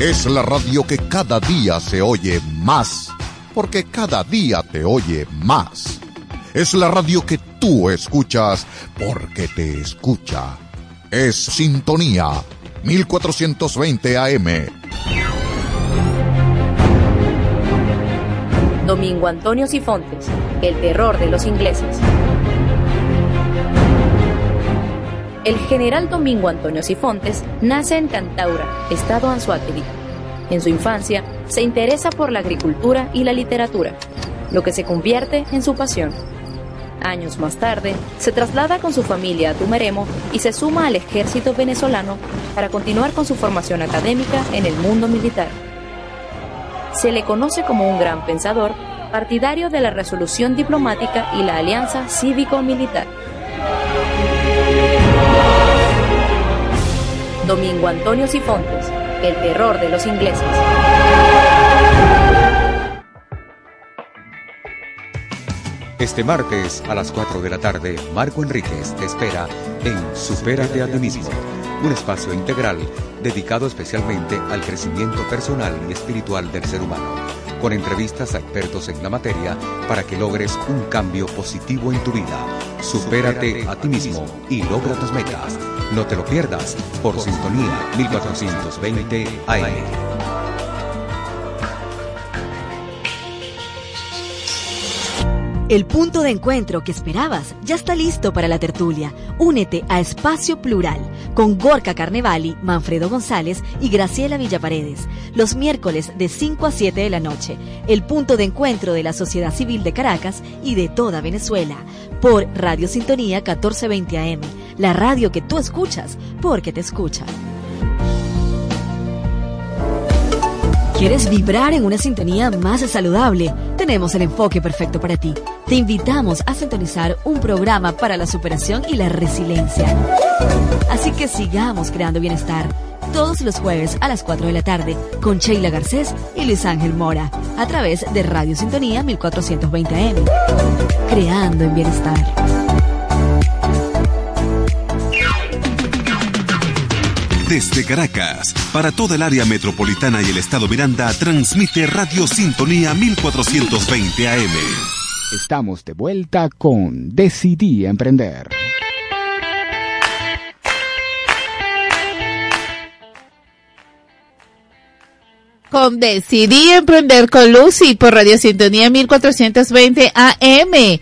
Es la radio que cada día se oye más, porque cada día te oye más. Es la radio que tú escuchas porque te escucha. Es Sintonía 1420 AM. Domingo Antonio Sifontes, el terror de los ingleses. El general Domingo Antonio Sifontes nace en Cantaura, estado Anzoátegui. En su infancia se interesa por la agricultura y la literatura, lo que se convierte en su pasión. Años más tarde, se traslada con su familia a Tumeremo y se suma al ejército venezolano para continuar con su formación académica en el mundo militar. Se le conoce como un gran pensador, partidario de la resolución diplomática y la alianza cívico-militar. Domingo Antonio Sifontes, el terror de los ingleses. Este martes a las 4 de la tarde, Marco Enríquez te espera en Supérate a ti mismo, un espacio integral dedicado especialmente al crecimiento personal y espiritual del ser humano, con entrevistas a expertos en la materia para que logres un cambio positivo en tu vida. Supérate a ti mismo y logra tus metas. No te lo pierdas por Sintonía 1420 AM. El punto de encuentro que esperabas ya está listo para la tertulia. Únete a Espacio Plural con Gorka Carnevali, Manfredo González y Graciela Villaparedes. Los miércoles de 5 a 7 de la noche. El punto de encuentro de la sociedad civil de Caracas y de toda Venezuela. Por Radio Sintonía 1420 AM. La radio que tú escuchas porque te escucha. ¿Quieres vibrar en una sintonía más saludable? Tenemos el enfoque perfecto para ti. Te invitamos a sintonizar un programa para la superación y la resiliencia. Así que sigamos creando bienestar todos los jueves a las 4 de la tarde con Sheila Garcés y Luis Ángel Mora a través de Radio Sintonía 1420 AM. Creando en bienestar. Desde Caracas, para toda el área metropolitana y el estado Miranda, transmite Radio Sintonía 1420 AM. Estamos de vuelta con Decidí Emprender. Con Decidí Emprender con Lucy por Radio Sintonía 1420 AM.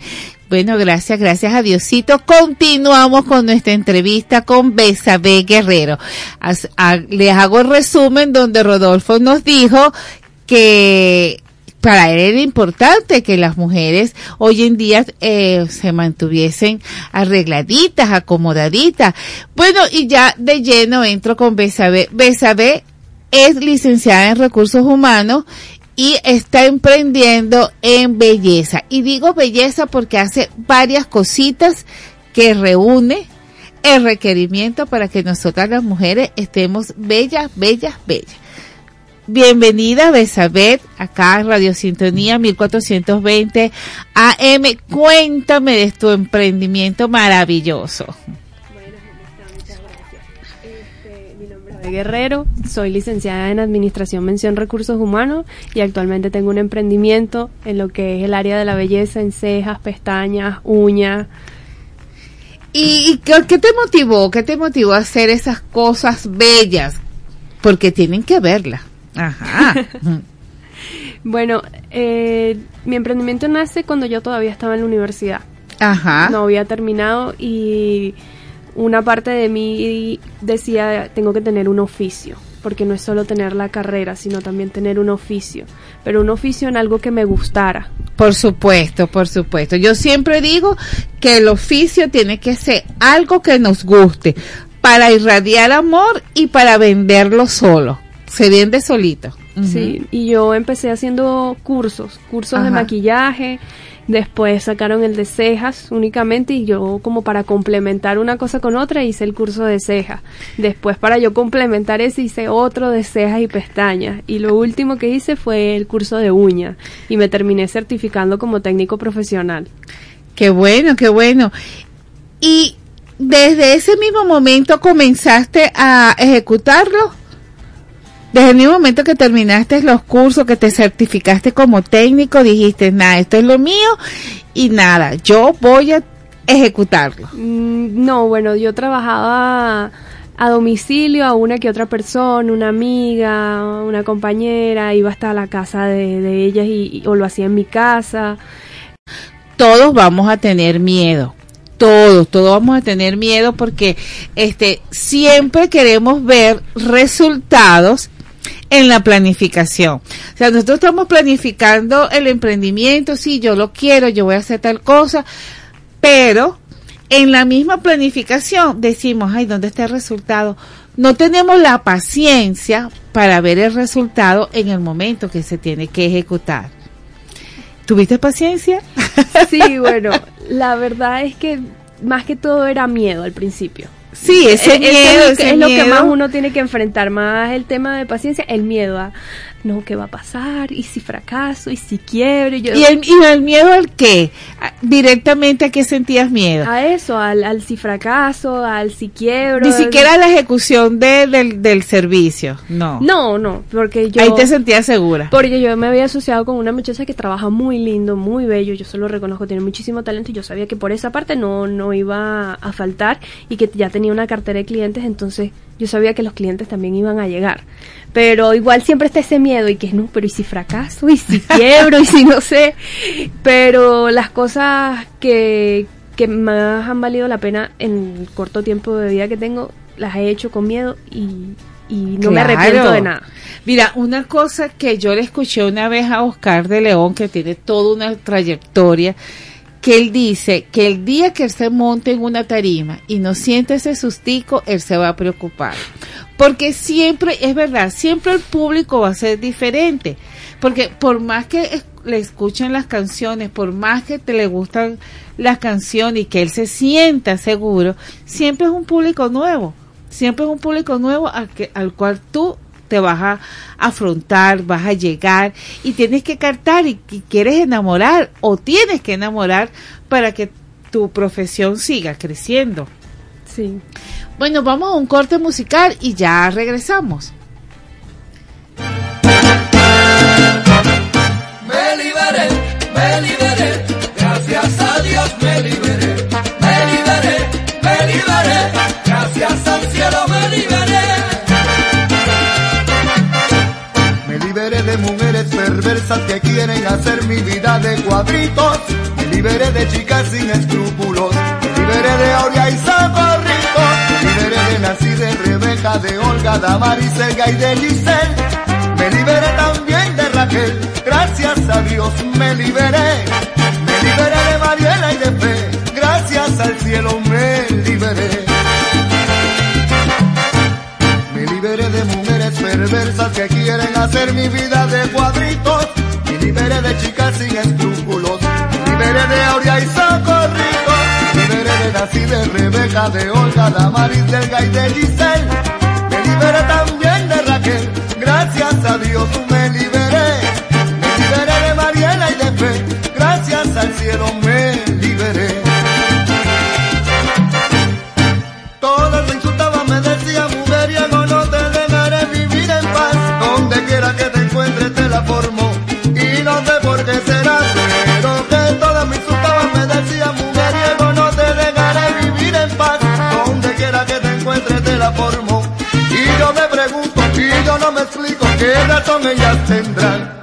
Bueno, gracias, gracias a Diosito. Continuamos con nuestra entrevista con Besabe Guerrero. les hago el resumen donde Rodolfo nos dijo que para él era importante que las mujeres hoy en día eh, se mantuviesen arregladitas, acomodaditas. Bueno, y ya de lleno entro con Besabe. Besabe es licenciada en recursos humanos y está emprendiendo en belleza. Y digo belleza porque hace varias cositas que reúne el requerimiento para que nosotras las mujeres estemos bellas, bellas, bellas. Bienvenida Besabet, acá en Radio Sintonía 1420 AM. Cuéntame de tu emprendimiento maravilloso. Guerrero, soy licenciada en Administración Mención Recursos Humanos y actualmente tengo un emprendimiento en lo que es el área de la belleza, en cejas, pestañas, uñas. ¿Y, qué te motivó? ¿Qué te motivó a hacer esas cosas bellas? Porque tienen que verlas. Ajá. bueno, eh, mi emprendimiento nace cuando yo todavía estaba en la universidad. Ajá. No había terminado y una parte de mí decía, tengo que tener un oficio, porque no es solo tener la carrera, sino también tener un oficio, pero un oficio en algo que me gustara. Por supuesto, por supuesto. Yo siempre digo que el oficio tiene que ser algo que nos guste, para irradiar amor y para venderlo solo. Se vende solito. Sí, y yo empecé haciendo cursos, cursos de maquillaje, Después sacaron el de cejas únicamente y yo como para complementar una cosa con otra hice el curso de cejas. Después para yo complementar ese hice otro de cejas y pestañas. Y lo último que hice fue el curso de uñas y me terminé certificando como técnico profesional. Qué bueno, qué bueno. Y desde ese mismo momento comenzaste a ejecutarlo desde el mismo momento que terminaste los cursos, que te certificaste como técnico, dijiste, nada, esto es lo mío y nada, yo voy a ejecutarlo. Mm, no, bueno, yo trabajaba a domicilio a una que otra persona, una amiga, una compañera, iba hasta la casa de, ellas y, o lo hacía en mi casa. Todos vamos a tener miedo, todos, todos vamos a tener miedo porque este siempre queremos ver resultados en la planificación. O sea, nosotros estamos planificando el emprendimiento, sí, yo lo quiero, yo voy a hacer tal cosa, pero en la misma planificación decimos, ay, ¿dónde está el resultado? No tenemos la paciencia para ver el resultado en el momento que se tiene que ejecutar. ¿Tuviste paciencia? Sí, bueno, la verdad es que más que todo era miedo al principio. Sí, ese miedo es, lo que, más uno tiene que enfrentar, más el tema de paciencia, el miedo a, no, ¿qué va a pasar? ¿Y si fracaso? ¿Y si quiebro? Y, yo, ¿Y, el, ¿Y el miedo al qué? ¿Directamente a qué sentías miedo? A eso, al, al si fracaso, al si quiebro. Ni siquiera a la ejecución de, del, del servicio, no. No, no, porque yo... Ahí te sentías segura. Porque yo me había asociado con una muchacha que trabaja muy lindo, muy bello, yo solo reconozco, tiene muchísimo talento y yo sabía que por esa parte no, no iba a faltar y que ya tenía una cartera de clientes, entonces yo sabía que los clientes también iban a llegar. Pero igual siempre está ese miedo y que no, pero ¿y si fracaso? ¿Y si quiebro? ¿Y si no sé? Pero las cosas que, que más han valido la pena en el corto tiempo de vida que tengo, las he hecho con miedo y, y no me arrepiento de nada. Mira, una cosa que yo le escuché una vez a Oscar de León, que tiene toda una trayectoria, que él dice que el día que él se monte en una tarima y no siente ese sustico, él se va a preocupar. Porque siempre, es verdad, siempre el público va a ser diferente. Porque por más que le escuchen las canciones, por más que te le gustan las canciones y que él se sienta seguro, siempre es un público nuevo. Siempre es un público nuevo al, que, al cual tú te vas a afrontar, vas a llegar y tienes que cantar y, y quieres enamorar o tienes que enamorar para que tu profesión siga creciendo. Sí. Bueno, vamos a un corte musical y ya regresamos. Me liberé, me liberé, gracias a Dios me liberé. Me liberé, me liberé, gracias al cielo me liberé. Que quieren hacer mi vida de cuadritos. Me liberé de chicas sin escrúpulos. Me liberé de Aurea y Socorrito. Me liberé de Nancy, de Rebeca, de Olga, Damaris, Elga y de Giselle. Me liberé también de Raquel. Gracias a Dios me liberé. Me liberé de Mariela y de Fe. Gracias al cielo me liberé. Me liberé de mujeres perversas que quieren hacer mi vida de cuadritos. Liberé de chicas sin escrúpulos. Liberé de Aurea y Socorrito. Liberé de Nancy, de Rebeca, de Olga, Damaris, Delga y de Giselle. Me liberé también de Raquel. Gracias a Dios razón ellas tendrán.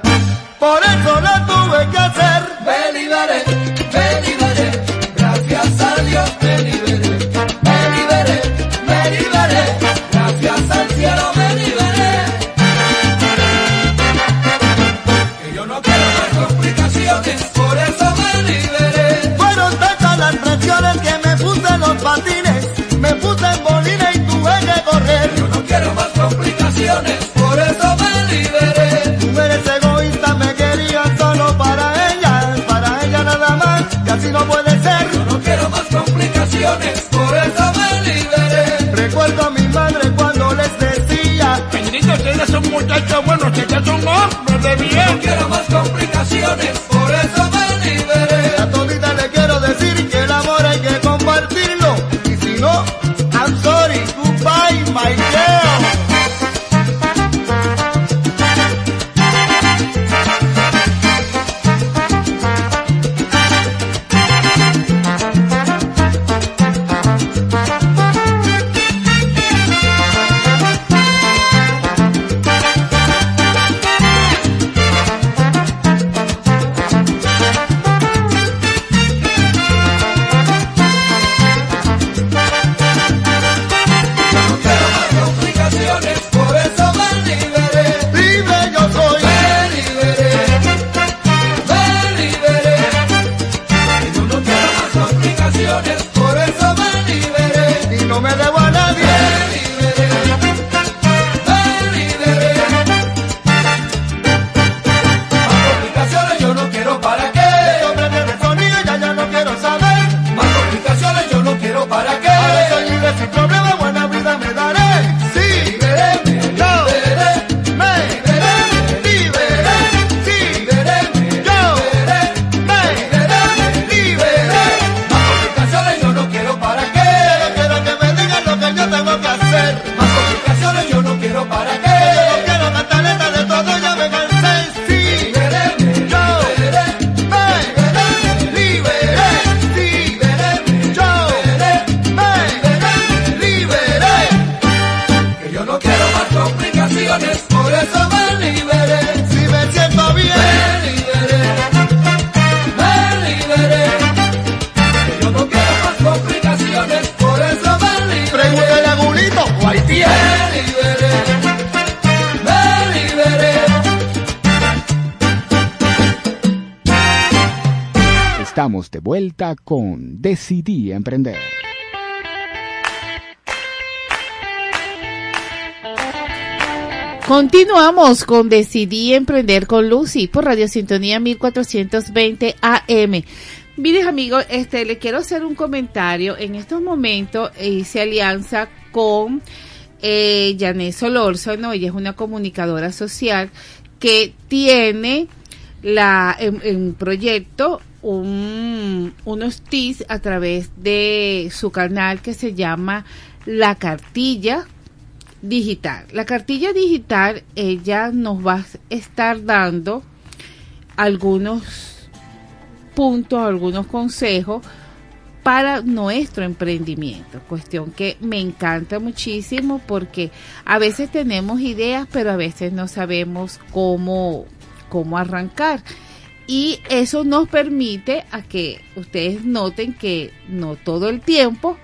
Emprender. Continuamos con Decidí Emprender con Lucy por Radio Sintonía 1420 AM. Miren amigos, este, le quiero hacer un comentario. En estos momentos hice alianza con eh, Janet Solórzano, ella es una comunicadora social que tiene la en, proyecto un, a través de su canal que se llama La Cartilla Digital. La cartilla digital, ella nos va a estar dando algunos puntos, algunos consejos para nuestro emprendimiento. Cuestión que me encanta muchísimo porque a veces tenemos ideas, pero a veces no sabemos cómo, cómo arrancar. Y eso nos permite a que ustedes noten que no todo el tiempo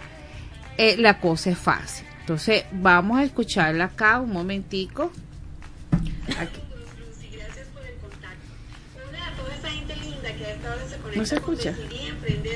eh, la cosa es fácil. Entonces vamos a escucharla acá un momentico. Aquí. ¿No se escucha?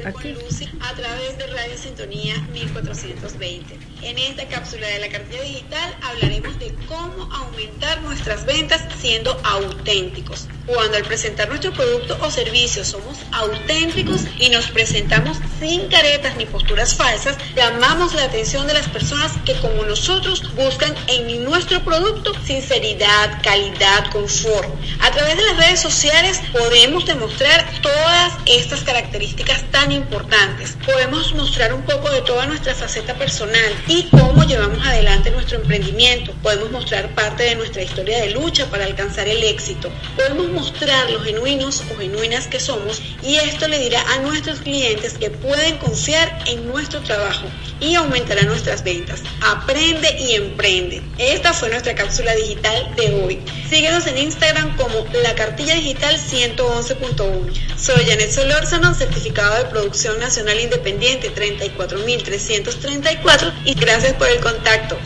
Aquí. a través de Radio Sintonía 1420. En esta cápsula de la cartilla digital hablaremos de cómo aumentar nuestras ventas siendo auténticos. Cuando al presentar nuestro producto o servicio somos auténticos y nos presentamos sin caretas ni posturas falsas, llamamos la atención de las personas que como nosotros buscan en nuestro producto sinceridad, calidad, confort. A través de las redes sociales podemos demostrar todas estas características tan importantes. Podemos mostrar un poco de toda nuestra faceta personal y cómo llevamos adelante nuestro emprendimiento. Podemos mostrar parte de nuestra historia de lucha para alcanzar el éxito. Podemos mostrar los genuinos o genuinas que somos y esto le dirá a nuestros clientes que pueden confiar en nuestro trabajo y aumentará nuestras ventas. Aprende y emprende. Esta fue nuestra cápsula digital de hoy. Síguenos en Instagram como la cartilla digital 111.1. Soy Janet Solórzano, certificado de producción nacional independiente 34334 y gracias por el contacto.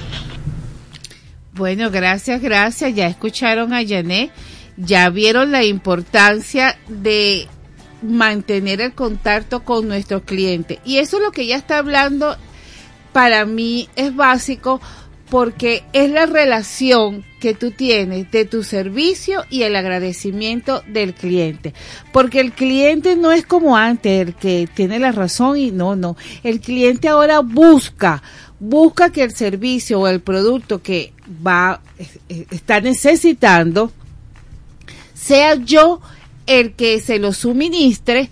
Bueno, gracias, gracias. Ya escucharon a Janet, ya vieron la importancia de mantener el contacto con nuestro cliente. Y eso es lo que ella está hablando, para mí es básico porque es la relación que tú tienes de tu servicio y el agradecimiento del cliente. Porque el cliente no es como antes, el que tiene la razón y no, no. El cliente ahora busca, busca que el servicio o el producto que va, está necesitando, sea yo el que se lo suministre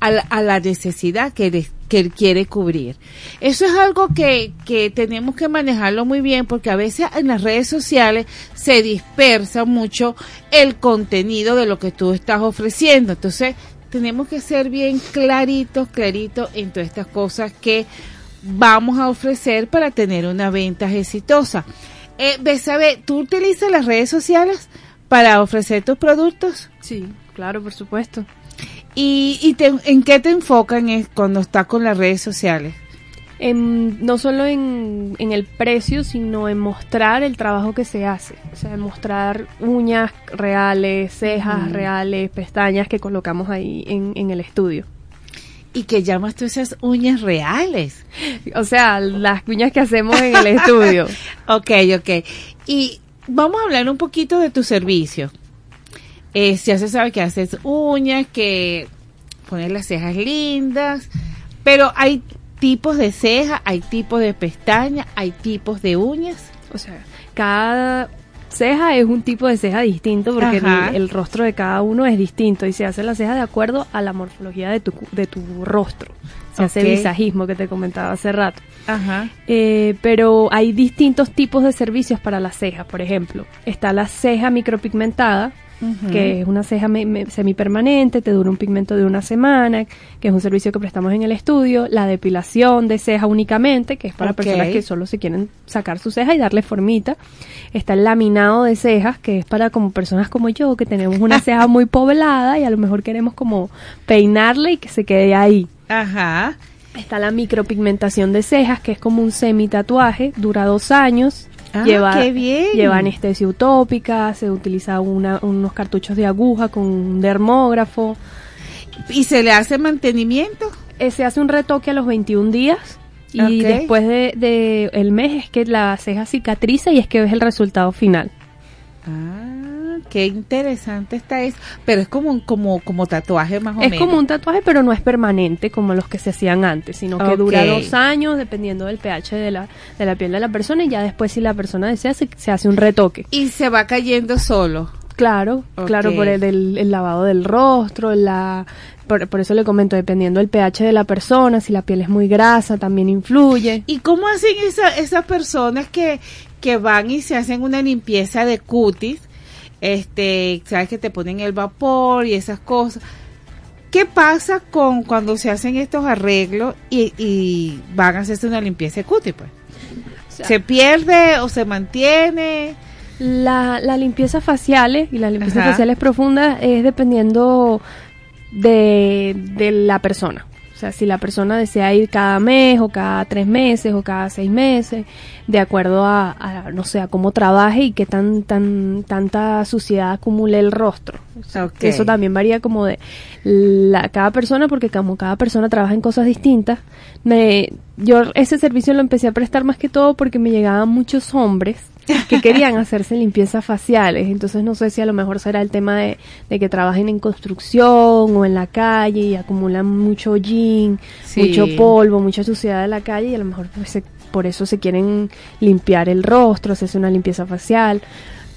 a la, necesidad que, él quiere cubrir. Eso es algo que, que tenemos que manejarlo muy bien porque a veces en las redes sociales se dispersa mucho el contenido de lo que tú estás ofreciendo. Entonces, tenemos que ser bien claritos, claritos en todas estas cosas que vamos a ofrecer para tener una venta exitosa. Eh, Besabe, ¿tú utilizas las redes sociales para ofrecer tus productos? Sí, claro, por supuesto. ¿Y, y en qué te enfocan cuando estás con las redes sociales? no solo en, el precio, sino en mostrar el trabajo que se hace. O sea, en mostrar uñas reales, cejas reales, pestañas que colocamos ahí en, en el estudio. ¿Y qué llamas tú esas uñas reales? O sea, las uñas que hacemos en el estudio. ok, ok. Y vamos a hablar un poquito de tu servicio. Eh, ya se sabe que haces uñas, que pones las cejas lindas, pero hay tipos de cejas, hay tipos de pestañas, hay tipos de uñas. O sea, cada ceja es un tipo de ceja distinto porque el, rostro de cada uno es distinto y se hace la ceja de acuerdo a la morfología de tu, de tu rostro. Se hace visajismo que te comentaba hace rato. Ajá. Eh, pero hay distintos tipos de servicios para las cejas. Por ejemplo, está la ceja micropigmentada, que es una ceja semipermanente, te dura un pigmento de una semana, que es un servicio que prestamos en el estudio, la depilación de ceja únicamente, que es para personas que solo se quieren sacar su ceja y darle formita, está el laminado de cejas, que es para como personas como yo, que tenemos una ceja muy poblada y a lo mejor queremos como peinarle y que se quede ahí. Ajá. Está la micropigmentación de cejas, que es como un semi tatuaje, dura dos años, Ah, lleva, lleva anestesia utópica, se utiliza una, unos cartuchos de aguja con un dermógrafo. ¿Y se le hace mantenimiento? Eh, se hace un retoque a los 21 días y después de, de, el mes es que la ceja cicatriza y es que ves el resultado final. Ah, qué interesante está eso. Pero es como un como, como tatuaje más o menos. Es como un tatuaje, pero no es permanente como los que se hacían antes, sino que dura dos años dependiendo del pH de la, de la piel de la persona y ya después si la persona desea se, se hace un retoque. Y se va cayendo solo. Claro, claro, por el, el, lavado del rostro, la, por, eso le comento, dependiendo del pH de la persona, si la piel es muy grasa, también influye. ¿Y cómo hacen esa, esas personas que, que van y se hacen una limpieza de cutis? Este, sabes que te ponen el vapor y esas cosas. ¿Qué pasa con cuando se hacen estos arreglos y, y van a hacerse una limpieza de cutis? Pues? ¿Se pierde o se mantiene? La, la limpieza faciales y las limpiezas faciales profundas es dependiendo de, de la persona. O sea, si la persona desea ir cada mes o cada tres meses o cada seis meses, de acuerdo a, no sé, a cómo trabaje y qué tan, tan, tanta suciedad acumule el rostro. Eso también varía como de la, cada persona, porque como cada persona trabaja en cosas distintas. Me, yo ese servicio lo empecé a prestar más que todo porque me llegaban muchos hombres que querían hacerse limpiezas faciales. Entonces no sé si a lo mejor será el tema de, que trabajen en construcción o en la calle y acumulan mucho hollín, mucho polvo, mucha suciedad de la calle y a lo mejor pues, por eso se quieren limpiar el rostro, hacerse una limpieza facial.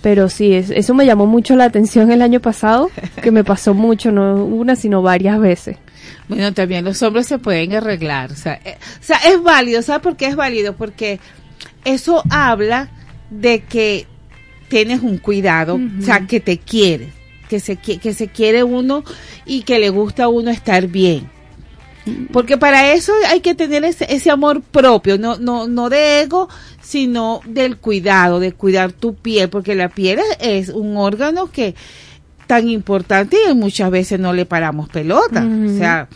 Pero sí, eso me llamó mucho la atención el año pasado, que me pasó mucho, no una, sino varias veces. Bueno, también los hombres se pueden arreglar. O sea, eh, o sea es válido. ¿Sabes por qué es válido? Porque eso habla de que tienes un cuidado, o sea, que te quiere, que se, que se quiere uno y que le gusta a uno estar bien. Porque para eso hay que tener ese, ese, amor propio, no, no, no de ego, sino del cuidado, de cuidar tu piel, porque la piel es un órgano que tan importante y muchas veces no le paramos pelota. O sea,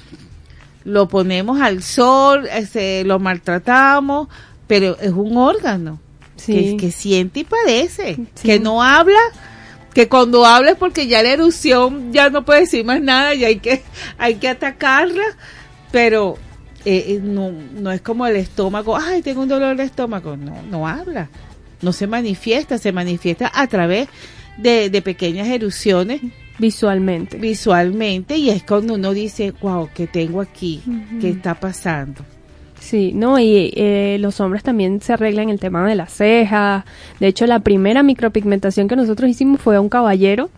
lo ponemos al sol, este, lo maltratamos, pero es un órgano que, siente y padece, que no habla, que cuando habla es porque ya la erupción ya no puede decir más nada y hay que, hay que atacarla, pero eh, eh, no, no es como el estómago, ay, tengo un dolor de estómago, no, no habla, no se manifiesta, se manifiesta a través de, de pequeñas erupciones visualmente. Visualmente, y es cuando uno dice, wow, ¿qué tengo aquí? ¿Qué está pasando? Sí, no, y eh, los hombres también se arreglan el tema de las cejas. De hecho, la primera micropigmentación que nosotros hicimos fue a un caballero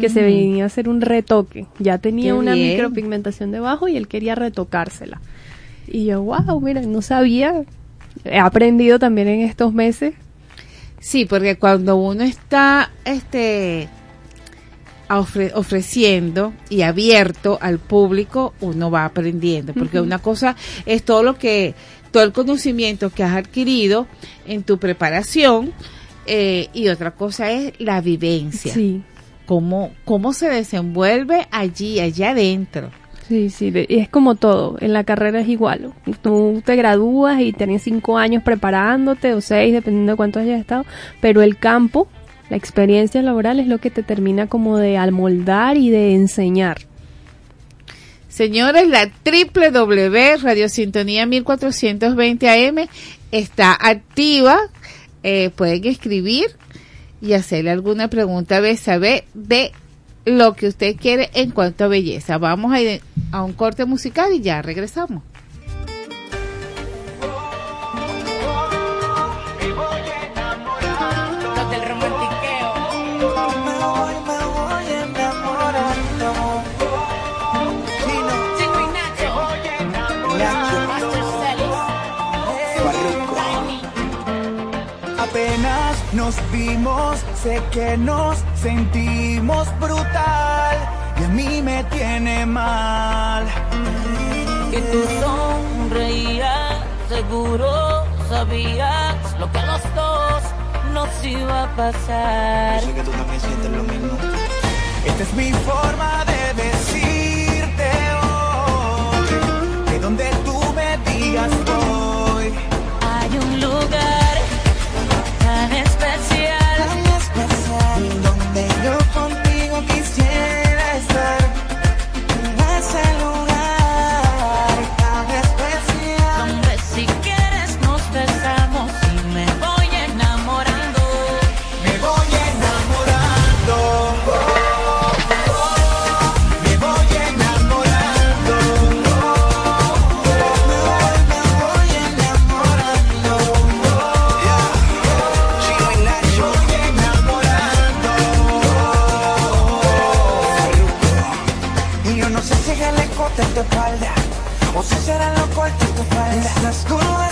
que se venía a hacer un retoque. Ya tenía una micropigmentación debajo y él quería retocársela. Y yo, wow, mira, no sabía. He aprendido también en estos meses. Sí, porque cuando uno está, este, ofreciendo y abierto al público, uno va aprendiendo, porque una cosa es todo lo que, todo el conocimiento que has adquirido en tu preparación eh, y otra cosa es la vivencia. Sí. Cómo, cómo se desenvuelve allí, allá adentro. Sí, sí, y es como todo, en la carrera es igual. Tú te gradúas y tienes cinco años preparándote, o seis, dependiendo de cuánto hayas estado, pero el campo la experiencia laboral es lo que te termina como de almoldar y de enseñar. Señores, la www Radio Sintonía 1420 AM está activa. Eh, pueden escribir y hacerle alguna pregunta a saber de lo que usted quiere en cuanto a belleza. Vamos a ir a un corte musical y ya regresamos. Nos vimos, sé que nos sentimos brutal y a mí me tiene mal. Que tú sonreías, seguro sabías lo que a los dos nos iba a pasar. Yo sé que tú también sientes lo mismo. Esta es mi forma de decirte hoy, que donde tú me digas voy. Hay un lugar espalda. O si será lo corto de tu. Esas curvas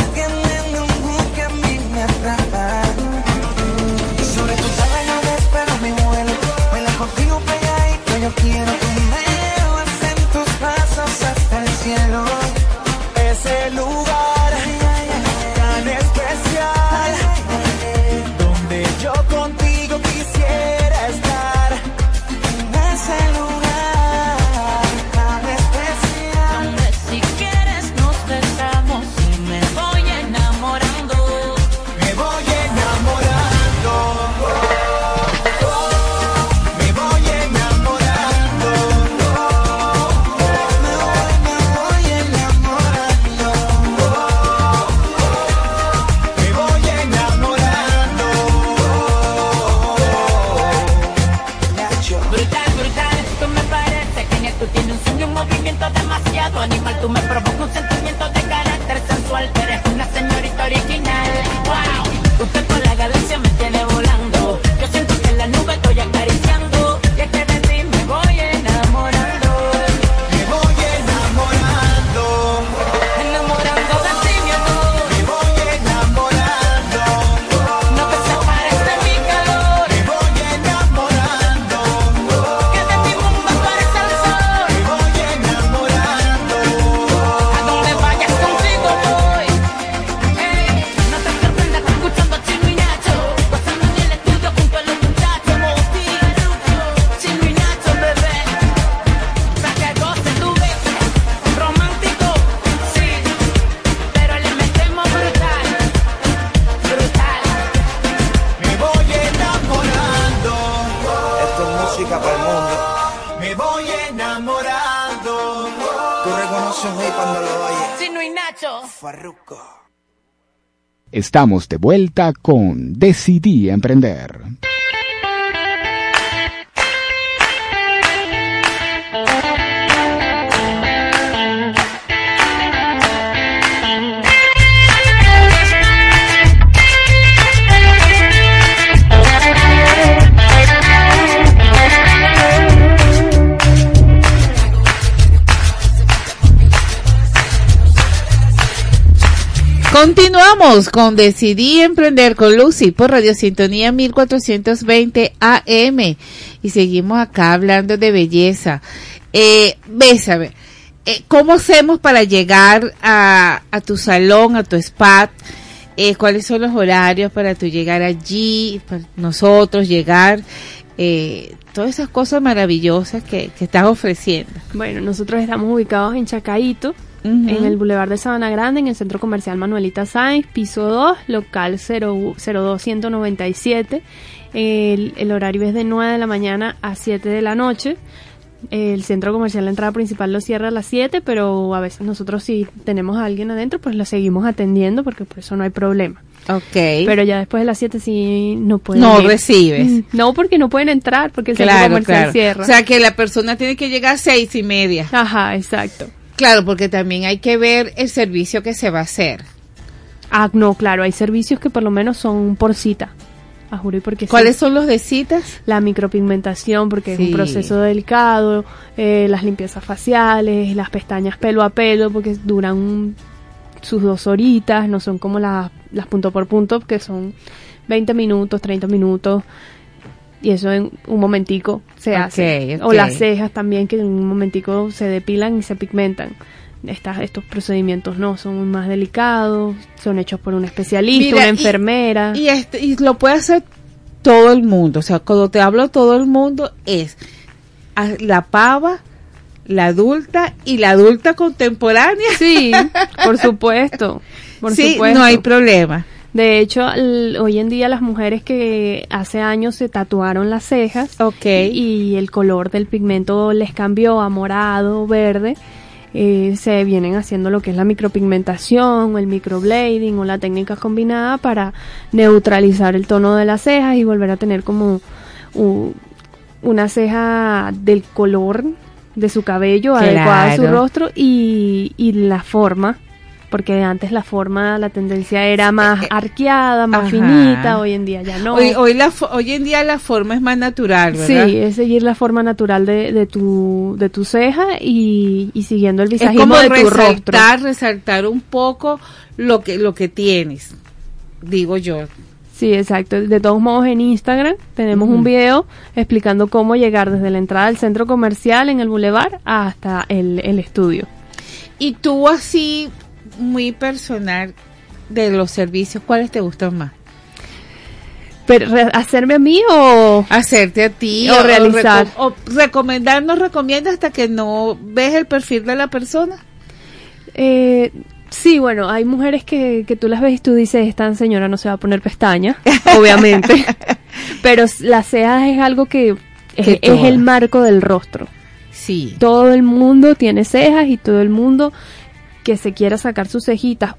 Estamos de vuelta con Decidí Emprender. Continuamos con Decidí Emprender con Lucy por Radio Sintonía 1420 AM y seguimos acá hablando de belleza. Eh, bésame, eh, ¿cómo hacemos para llegar a, tu salón, a tu spa? Eh, ¿Cuáles son los horarios para tú llegar allí, para nosotros llegar? Eh, todas esas cosas maravillosas que, que estás ofreciendo. Bueno, nosotros estamos ubicados en Chacaito, en el Boulevard de Sabana Grande, en el Centro Comercial Manuelita Sáenz, piso 2, local 0, 02197. El, el horario es de 9 de la mañana a 7 de la noche. El centro comercial, la entrada principal lo cierra a las 7, pero a veces nosotros si tenemos a alguien adentro, pues lo seguimos atendiendo porque por eso no hay problema. Ok. Pero ya después de las 7 sí no pueden No ir. recibes. Mm, No, porque no pueden entrar porque el centro comercial claro. cierra. O sea que la persona tiene que llegar a seis y media. Ajá, exacto. Claro, porque también hay que ver el servicio que se va a hacer. Ah, no, claro, hay servicios que por lo menos son por cita. A juro y porque sí. ¿Cuáles son los de citas? La micropigmentación, porque es un proceso delicado, eh, las limpiezas faciales, las pestañas pelo a pelo, porque duran sus dos horitas, no son como las, las punto por punto, que son 20 minutos, 30 minutos, y eso en un momentico se Ok, hace. ok. O las cejas también, que en un momentico se depilan y se pigmentan. Estas, estos procedimientos no son más delicados, son hechos por un especialista, Mira, una enfermera. Y, este, y lo puede hacer todo el mundo. O sea, cuando te hablo todo el mundo es la pava, la adulta y la adulta contemporánea. Sí, por supuesto. Por sí, supuesto. no hay problema. De hecho, hoy en día las mujeres que hace años se tatuaron las cejas y el color del pigmento les cambió a morado, verde, eh, se vienen haciendo lo que es la micropigmentación, o el microblading o la técnica combinada para neutralizar el tono de las cejas y volver a tener como u- una ceja del color de su cabello, adecuada a su rostro y, y la forma porque antes la forma, la tendencia era más arqueada, más Ajá. finita, hoy en día ya no. Hoy, hoy, la, fo- hoy en día la forma es más natural, ¿verdad? Sí, es seguir la forma natural de, de tu de tu ceja y, y siguiendo el es visajismo como de tu rostro. resaltar, resaltar un poco lo que, lo que tienes, digo yo. Sí, exacto. De todos modos, en Instagram tenemos un video explicando cómo llegar desde la entrada del centro comercial en el bulevar hasta el, el estudio. Y tú así, muy personal, de los servicios, ¿cuáles te gustan más? Pero, ¿Hacerme a mí o...? Hacerte a ti O realizar. reco- o recomendar, no recomienda hasta que no ves el perfil de la persona. Eh, sí, bueno, hay mujeres que, que tú las ves y tú dices, esta señora no se va a poner pestañas, obviamente. Pero las cejas es algo que es, el marco del rostro. Sí. Todo el mundo tiene cejas y todo el mundo que se quiera sacar sus cejitas,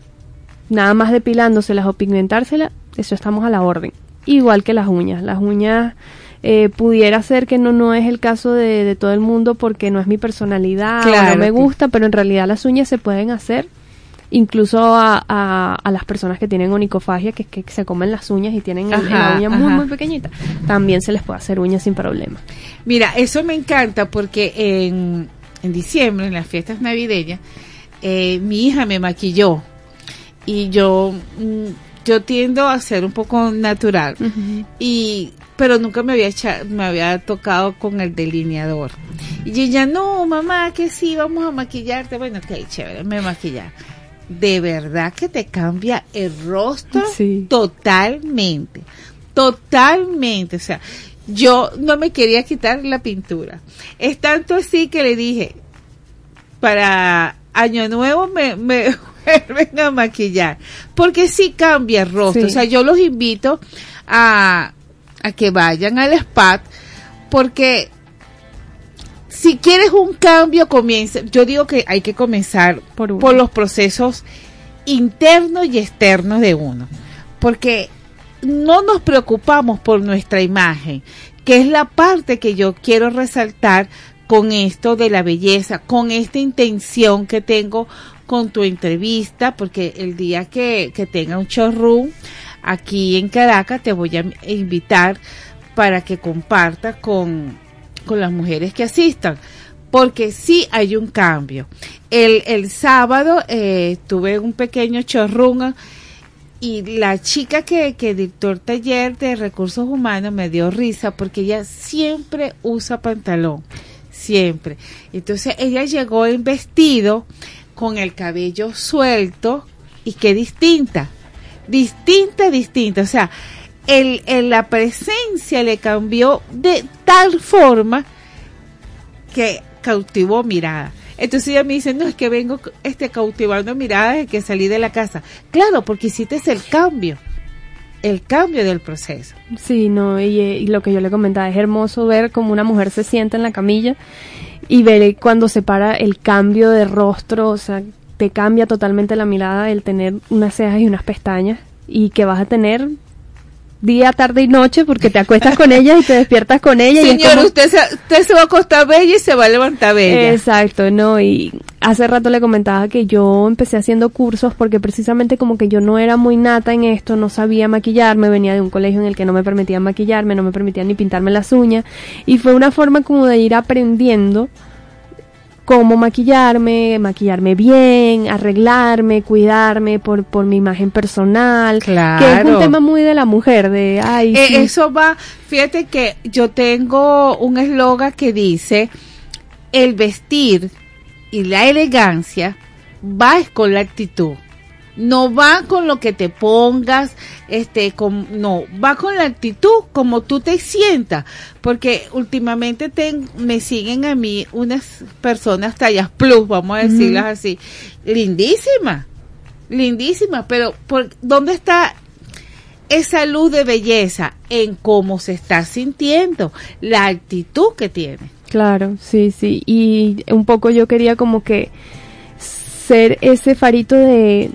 nada más depilándoselas o pigmentárselas, eso estamos a la orden. Igual que las uñas. Las uñas eh, pudiera ser que no, no es el caso de, de todo el mundo porque no es mi personalidad o Claro, no me gusta, pero en realidad las uñas se pueden hacer incluso a, a, a las personas que tienen onicofagia, que que se comen las uñas y tienen el- la Ajá, uña muy, ajá. muy pequeñita, también se les puede hacer uñas sin problema. Mira, eso me encanta porque en, en diciembre, en las fiestas navideñas, eh, mi hija me maquilló y yo mm, yo tiendo a ser un poco natural y pero nunca me había echa- me había tocado con el delineador. Y ella no mamá que sí vamos a maquillarte bueno ok chévere me maquillar de verdad que te cambia el rostro totalmente totalmente. O sea yo no me quería quitar la pintura. Es tanto así que le dije para año nuevo me, me vuelven a maquillar. Porque sí cambia el rostro. Sí. o sea yo los invito a, a que vayan al spa porque si quieres un cambio comienza yo digo que hay que comenzar Por por, los procesos internos y externos de uno. Porque no nos preocupamos por nuestra imagen, que es la parte que yo quiero resaltar con esto de la belleza, con esta intención que tengo con tu entrevista, porque el día que, tenga un showroom aquí en Caracas te voy a invitar para que compartas con, con las mujeres que asistan, porque sí hay un cambio. El, el sábado eh, tuve un pequeño showroom y la chica que, que dictó el taller de recursos humanos me dio risa porque ella siempre usa pantalón, siempre. Entonces ella llegó en vestido con el cabello suelto y qué distinta, distinta, distinta. O sea, el, el- la presencia le cambió de tal forma que cautivó mirada. Entonces ella me dice, no, es que vengo este, cautivando miradas desde que salí de la casa. Claro, porque hiciste el cambio, el cambio del proceso. Sí, no, y, eh, y lo que yo le comentaba, es hermoso ver cómo una mujer se sienta en la camilla y ver cuando se para el cambio de rostro, o sea, te cambia totalmente la mirada el tener unas cejas y unas pestañas y que vas a tener día, tarde y noche porque te acuestas con ella y te despiertas con ella. y es Señor, como- usted, se, usted se va a acostar bella y se va a levantar bella. Exacto, no, y hace rato le comentaba que yo empecé haciendo cursos porque precisamente como que yo no era muy nata en esto, no sabía maquillarme, venía de un colegio en el que no me permitían maquillarme, no me permitían ni pintarme las uñas, y fue una forma como de ir aprendiendo cómo maquillarme, maquillarme bien, arreglarme, cuidarme por, por mi imagen personal, que es Claro. un tema muy de la mujer, de, ay, Eh, sí. Eso va, fíjate que yo tengo un eslogan que dice, el vestir y la elegancia va con la actitud. No va con lo que te pongas, este, con, no, va con la actitud como tú te sientas, porque últimamente me siguen a mí unas personas tallas plus, vamos a decirlas así, lindísimas, lindísimas, pero por, ¿dónde está esa luz de belleza en cómo se está sintiendo, la actitud que tiene. Claro, sí, sí. Y un poco yo quería como que ser ese farito de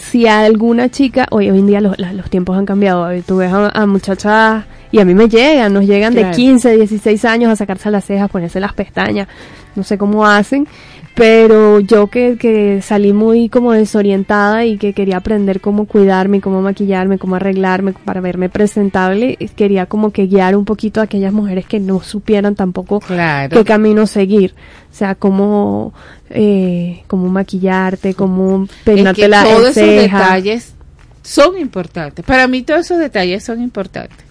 si a alguna chica, hoy, hoy en día los, los tiempos han cambiado, ver, tú ves a, a muchachas y a mí me llegan, nos llegan Claro. de 15, 16 años a sacarse las cejas, ponerse las pestañas, no sé cómo hacen, pero yo que, que salí muy como desorientada y que quería aprender cómo cuidarme, cómo maquillarme, cómo arreglarme para verme presentable, quería como que guiar un poquito a aquellas mujeres que no supieran tampoco qué camino seguir. O sea, cómo, eh, cómo maquillarte, cómo Es peinarte que la todos esos detalles son importantes. Para mí todos esos detalles son importantes.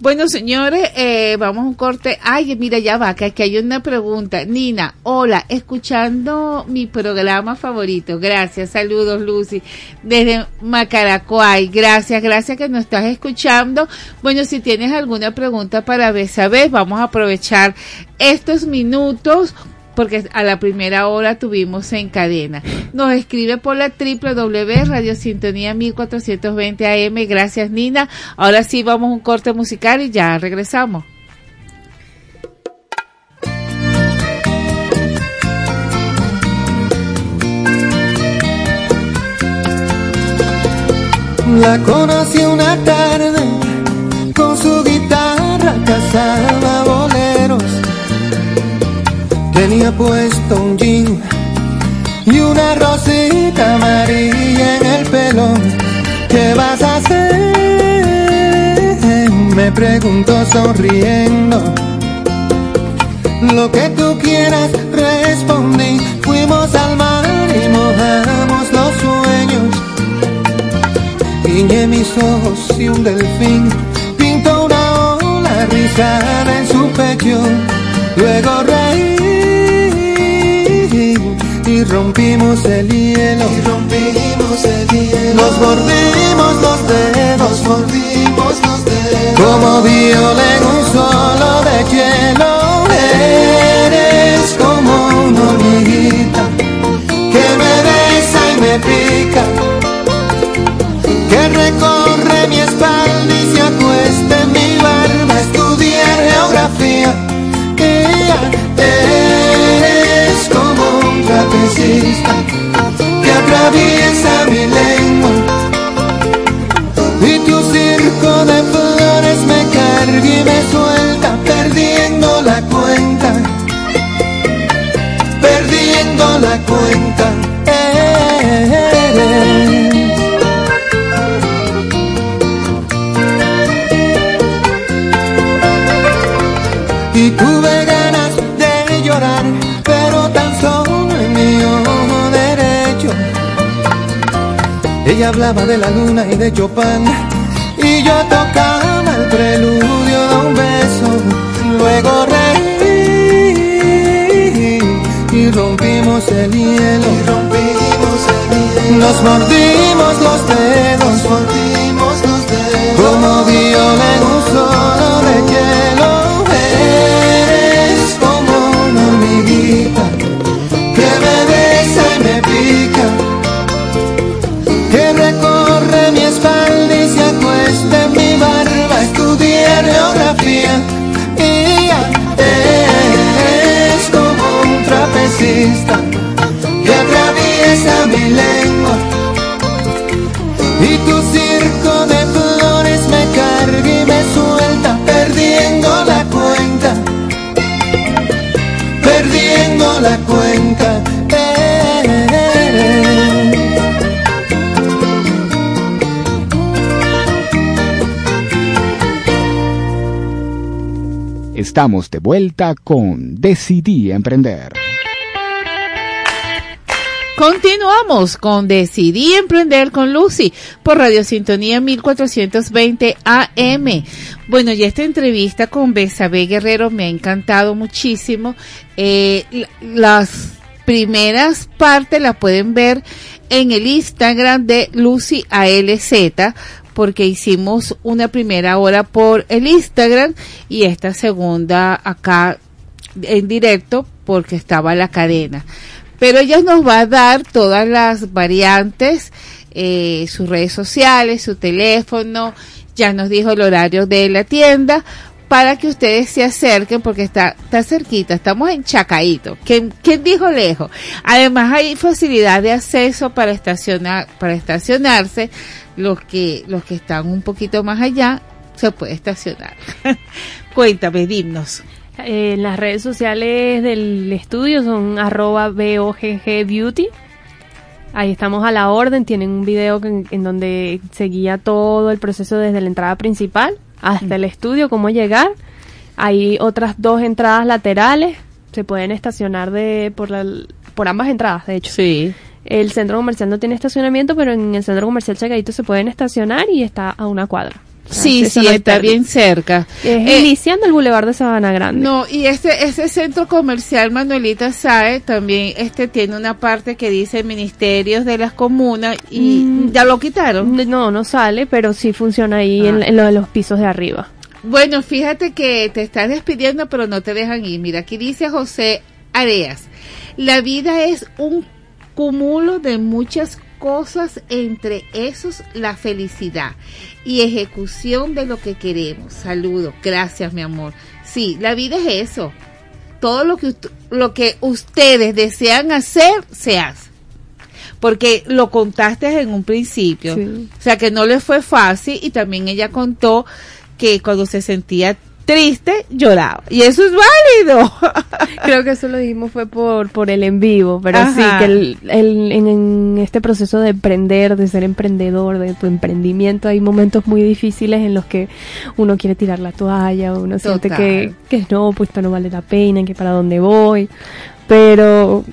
Bueno, señores, eh, vamos a un corte. Ay, mira, ya va, que aquí hay una pregunta. Nina, hola, escuchando mi programa favorito. Gracias, saludos, Lucy. Desde Macaracuay, gracias, gracias que nos estás escuchando. Bueno, si tienes alguna pregunta para Besabés, vamos a aprovechar estos minutos porque a la primera hora tuvimos en cadena. Nos escribe por la www Radio Sintonía 1420 AM. Gracias, Nina. Ahora sí vamos a un corte musical y ya regresamos. La conocí una tarde, con su guitarra boleros. Tenía puesto un jean y una rosita amarilla en el pelo. ¿Qué vas a hacer? Me preguntó sonriendo. Lo que tú quieras, respondí. Fuimos al mar y mojamos los sueños. Guiñé mis ojos y un delfín pintó una ola rizada en su pecho. Luego reí y rompimos el hielo. Y rompimos el hielo. Nos mordimos los dedos, mordimos los dedos. Como viola en un solo de hielo. Eres como una hormiguita que me besa y me pica que recorre mi espalda y se acuesta en mi barba. Estudié geografía como un Ella hablaba de la luna y de Chopin, y yo tocaba el preludio de un beso. Luego reí y rompimos el hielo. Nos mordimos los dedos, nos mordimos los dedos. Como viola en un solo de hielo. Eres como una hormiguita trapecista que atraviesa mi lengua. Y tu circo de flores me carga y me suelta perdiendo la cuenta. Perdiendo la cuenta. Estamos de vuelta con Decidí Emprender. Continuamos con Decidí Emprender con Lucy por Radio Sintonía 1420 AM. Bueno, y esta entrevista con Besabe Guerrero me ha encantado muchísimo. Eh, las primeras partes las pueden ver en el Instagram de Lucy ALZ porque hicimos una primera hora por el Instagram y esta segunda acá en directo porque estaba la cadena. Pero ella nos va a dar todas las variantes, eh, sus redes sociales, su teléfono, ya nos dijo el horario de la tienda para que ustedes se acerquen porque está, está cerquita, estamos en Chacaito. ¿Quién, quién dijo lejos? Además hay facilidad de acceso para estacionar, para estacionarse. Los que, los que están un poquito más allá se puede estacionar. Cuéntame, dimnos. Eh, las redes sociales del estudio son arroba BOGG Beauty. Ahí estamos a la orden. Tienen un video que- en donde se guía todo el proceso desde la entrada principal hasta el estudio, cómo llegar. Hay otras dos entradas laterales. Se pueden estacionar de por, la, por ambas entradas, de hecho. Sí. El centro comercial no tiene estacionamiento, pero en el centro comercial Chagadito se pueden estacionar y está a una cuadra. Sí, sí, no está bien cerca. Eh, iniciando el Boulevard de Sabana Grande. No, y ese, ese centro comercial Manuelita Sae también este tiene una parte que dice ministerios de las comunas y Mm. ya lo quitaron. No, no sale, pero sí funciona ahí en, Ah. en lo de los pisos de arriba. Bueno, fíjate que te estás despidiendo, pero no te dejan ir. Mira, aquí dice José Areas. La vida es un cúmulo de muchas cosas, entre esos la felicidad y ejecución de lo que queremos. Saludos, gracias mi amor. Sí, la vida es eso. Todo lo que, lo que ustedes desean hacer, se hace. Porque lo contaste en un principio. Sí. O sea que no le fue fácil y también ella contó que cuando se sentía triste lloraba. Y eso es válido. Creo que eso lo dijimos fue por, por el en vivo, pero sí, que el, el- en, en este proceso de emprender, de ser emprendedor, de tu emprendimiento, hay momentos muy difíciles en los que uno quiere tirar la toalla, uno siente que, que no, pues esto no vale la pena, que para dónde voy, pero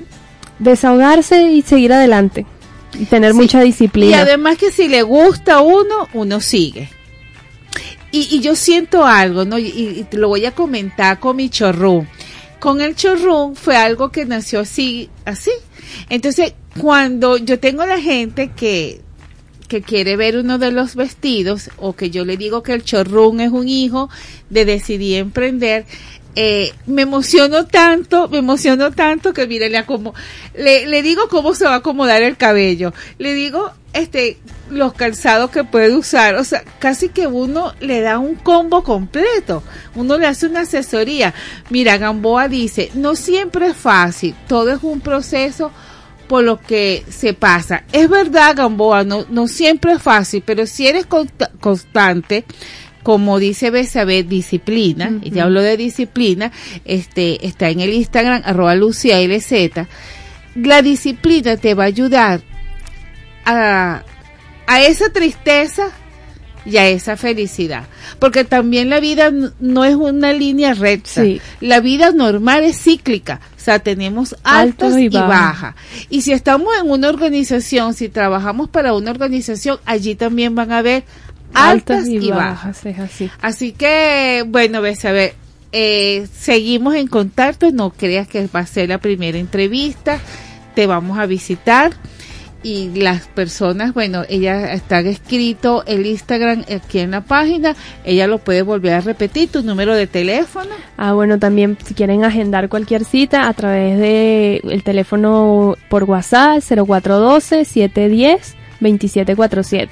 desahogarse y seguir adelante, y tener Sí. mucha Y disciplina. además que si le gusta a uno, uno sigue. Y, yo siento algo, ¿no? Y, te lo voy a comentar con mi chorrón. Con el chorrón fue algo que nació así, así. Entonces, cuando yo tengo la gente que, que quiere ver uno de los vestidos, o que yo le digo que el chorrón es un hijo de decidir emprender, eh, me emociono tanto, me emociono tanto que mire, le, acomo- le, le digo cómo se va a acomodar el cabello, le digo este los calzados que puede usar, o sea, casi que uno le da un combo completo, uno le hace una asesoría. Mira, Gamboa dice, no siempre es fácil, todo es un proceso por lo que se pasa. Es verdad, Gamboa, no, no siempre es fácil, pero si eres consta- constante, como dice Besabel, disciplina, Ujú. ella habló de disciplina, este, está en el Instagram, arroba Lucía LZ, la disciplina te va a ayudar a, a esa tristeza y a esa felicidad. Porque también la vida no es una línea recta. Sí. La vida normal es cíclica. O sea, tenemos altas Alto y bajas. Y si estamos en una organización, si trabajamos para una organización, allí también van a haber altas, y, bajas. es así. Así que, bueno, ves a ver, eh, seguimos en contacto, no creas que va a ser la primera entrevista, te vamos a visitar y las personas, bueno, ella está escrito el Instagram aquí en la página, ella lo puede volver a repetir, tu número de teléfono. Ah, bueno, también si quieren agendar cualquier cita a través de el teléfono por WhatsApp 0412-710-2747.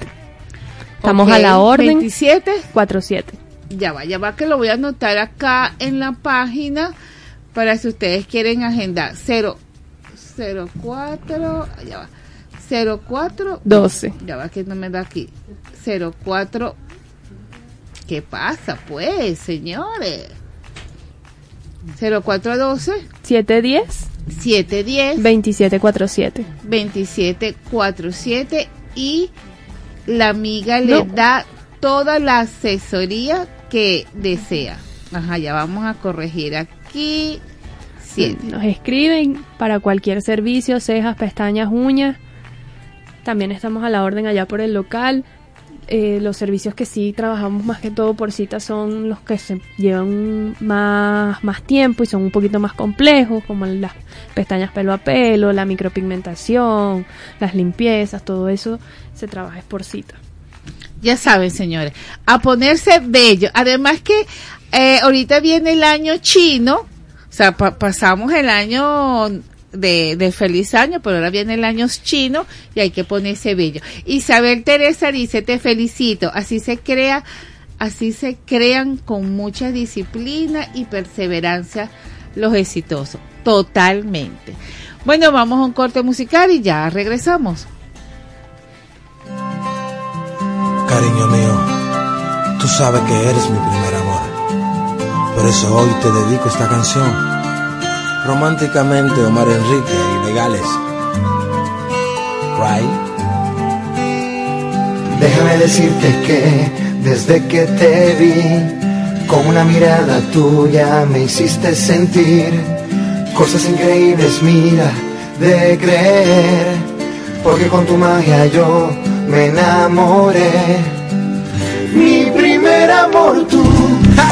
Estamos a la orden. 27 47. Ya va, ya va que lo voy a anotar acá en la página para si ustedes quieren agendar. 0, 04, ya va. 04 12. Ya va que no me da aquí. 04 ¿Qué pasa pues, señores? 0412 710 710 2747. 2747 y la amiga le No. da toda la asesoría que desea. Ajá, ya vamos a corregir aquí. Siete. Nos escriben para cualquier servicio, cejas, pestañas, uñas. También estamos a la orden allá por el local. Eh, los servicios que sí trabajamos más que todo por cita son los que se llevan más, más tiempo y son un poquito más complejos, como las pestañas pelo a pelo, la micropigmentación, las limpiezas, todo eso se trabaja por cita. Ya saben, señores, a ponerse bello. Además que eh, ahorita viene el año chino, o sea, pa- pasamos el año de, feliz año, pero ahora viene el año chino y hay que ponerse bello. Isabel Teresa dice, te felicito, así se crea, así se crean con mucha disciplina y perseverancia los exitosos, totalmente. Bueno, vamos a un corte musical y ya regresamos. Cariño mío, tú sabes que eres mi primer amor. Por eso hoy te dedico esta canción. Románticamente Omar Enrique y Legales. Right? Déjame decirte que desde que te vi, con una mirada tuya me hiciste sentir cosas increíbles, mira, de creer, porque con tu magia yo me enamoré. Mi primer amor tú,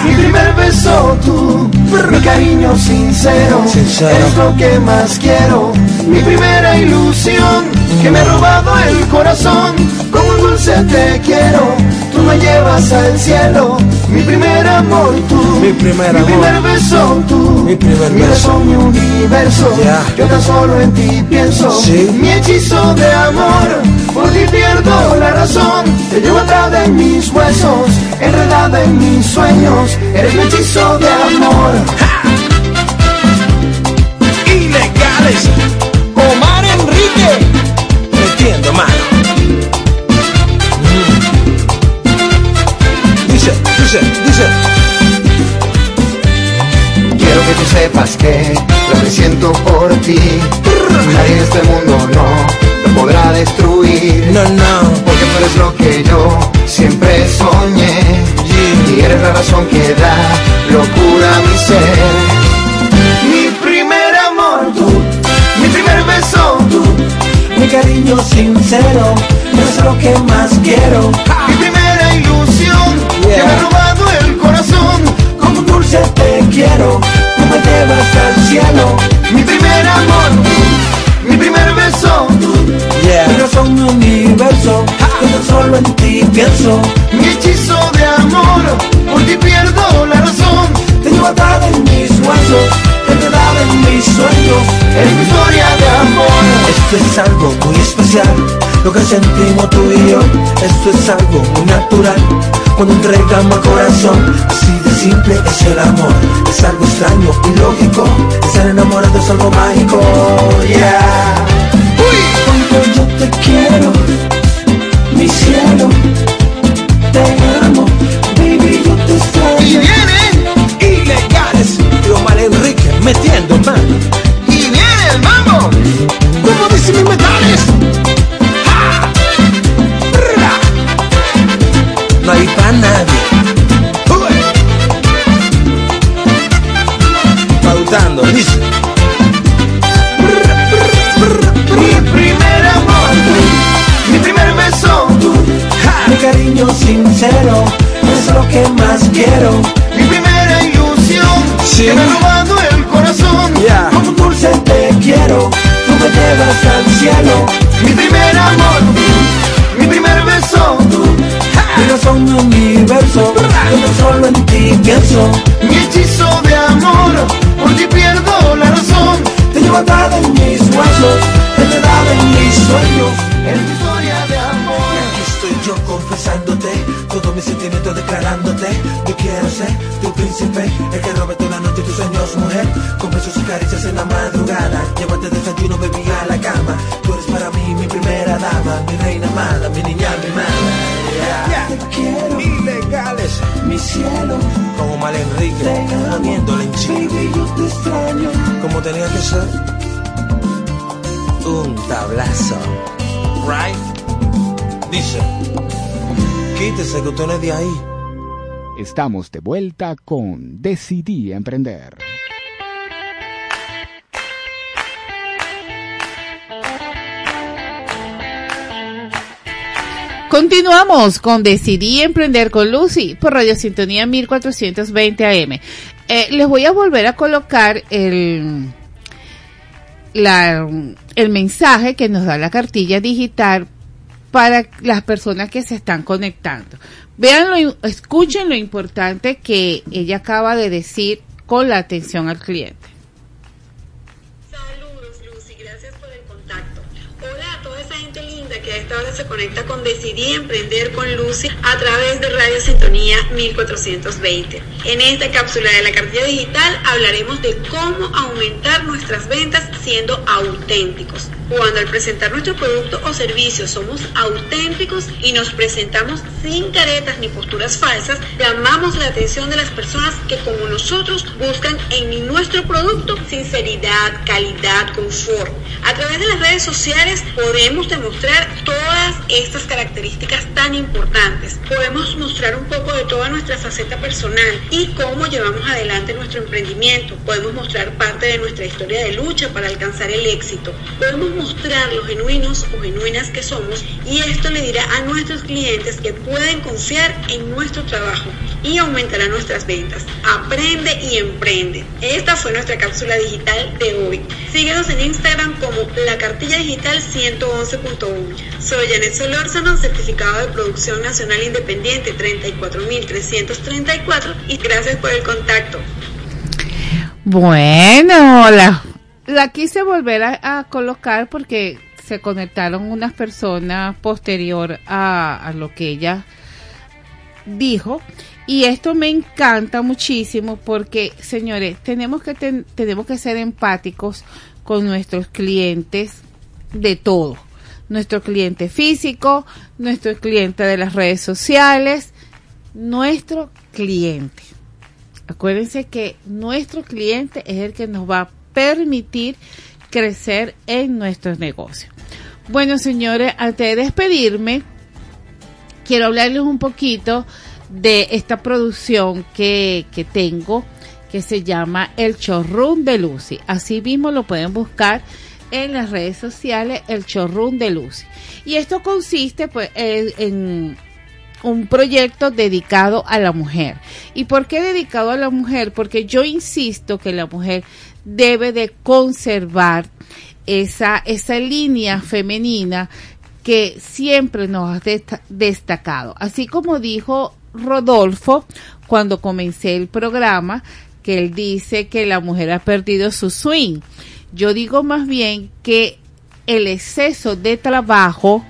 mi primer beso tú, mi cariño sincero, es lo que más quiero. Mi primera ilusión que me ha robado el corazón, dulce te quiero, tú me llevas al cielo. Mi primer amor tú, Mi primer mi amor. primer beso tú, Mi primer mi beso. mi universo. Ya. Yo tan solo en ti pienso, Sí. mi hechizo de amor, por ti pierdo la razón. Te llevo atrás de mis huesos, enredada en mis sueños. Eres mi hechizo de amor. Ilegales. Omar Enrique. Metiendo mano. Dice. Quiero que tú sepas que lo que siento por ti, nadie en este mundo no lo podrá destruir. No, no. Porque tú eres lo que yo siempre soñé. Y eres la razón que da locura a mi ser. Mi primer amor tú, mi primer beso tú, mi cariño sincero, es lo que más quiero. Quiero, tú me llevas al cielo. Mi primer amor mi primer beso tú, mi razón, mi universo, yo solo en ti pienso. Mi hechizo de amor, por ti pierdo la razón, en mis huesos, en mis sueños, es mi historia de amor. Esto es algo muy especial, lo que sentimos tú y yo. Esto es algo muy natural, cuando entregamos el corazón. Así de simple es el amor, es algo extraño y lógico. Estar enamorado es algo mágico, yeah. Cuando yo te quiero, mi cielo, te amo, baby, yo te extraño. Metiendo mano. Y viene el mambo. Como dicen mis metales. No hay para nadie. Pautando, dice. Mi primer amor, mi primer beso, mi cariño sincero, es lo que más quiero. Mi primera ilusión, Sí. que me Ya. como dulce te quiero, tú me llevas al cielo. Mi primer amor, mi primer beso, tú, mi razón, mi universo, yo solo en ti pienso. Mi hechizo de amor, por ti pierdo la razón, te llevo atada en mis huesos, enredada en mis sueños, yo confesándote, todo mi sentimiento declarándote. Yo quiero ser tu príncipe, el que robe toda la noche tus sueños, mujer. Con besos y caricias en la madrugada, llévate desayuno, baby, a la cama. Tú eres para mí mi primera dama, mi reina amada, mi niña mimada. Yeah. Te quiero, Ilegales, mi cielo, como Mal Enrique, poniéndole en chico. baby, yo te extraño. como tenía que ser. Un tablazo. Right? Dice. Quítese que usted no es de ahí. Estamos de vuelta con Decidí Emprender. Continuamos con Decidí Emprender con Lucy por Radio Sintonía 1420 AM. Eh, les voy a volver a colocar el, la, el mensaje que nos da la cartilla digital para las personas que se están conectando. Vean, escuchen lo importante que ella acaba de decir con la atención al cliente. Saludos, Lucy, gracias por el contacto. Hola a toda esa gente linda que a esta hora se conecta con Decidí Emprender con Lucy a través de Radio Sintonía 1420. En esta cápsula de la cartilla digital hablaremos de cómo aumentar nuestras ventas siendo auténticos. Cuando al presentar nuestro producto o servicio somos auténticos y nos presentamos sin caretas ni posturas falsas, llamamos la atención de las personas que como nosotros buscan en nuestro producto sinceridad, calidad, confort. A través de las redes sociales podemos demostrar todas estas características tan importantes. Podemos mostrar un poco de toda nuestra faceta personal y cómo llevamos adelante nuestro emprendimiento. Podemos mostrar parte de nuestra historia de lucha para alcanzar el éxito. Podemos mostrar lo genuinos o genuinas que somos y esto le dirá a nuestros clientes que pueden confiar en nuestro trabajo y aumentará nuestras ventas. Aprende y emprende. Esta fue nuestra cápsula digital de hoy. Síguenos en Instagram como La Cartilla Digital 111.1. Soy Janet Solórzano, certificado de Producción Nacional Independiente 34334 y gracias por el contacto. Bueno, la, la quise volver a, a colocar porque se conectaron unas personas posterior a, lo que ella dijo. Y esto me encanta muchísimo porque, señores, tenemos que, ten- tenemos que ser empáticos con nuestros clientes de todo. Nuestro cliente físico, nuestro cliente de las redes sociales, nuestro cliente. Acuérdense que nuestro cliente es el que nos va a permitir crecer en nuestros negocios. Bueno, señores, antes de despedirme, quiero hablarles un poquito de esta producción que, que tengo que se llama El Chorrón de Lucy. Así mismo lo pueden buscar en las redes sociales, El Chorrón de Lucy. Y esto consiste pues en, en un proyecto dedicado a la mujer. ¿Y por qué dedicado a la mujer? Porque yo insisto que la mujer debe de conservar esa, esa línea femenina que siempre nos ha desta- destacado. Así como dijo Rodolfo cuando comencé el programa, que él dice que la mujer ha perdido su swing. Yo digo más bien que el exceso de trabajo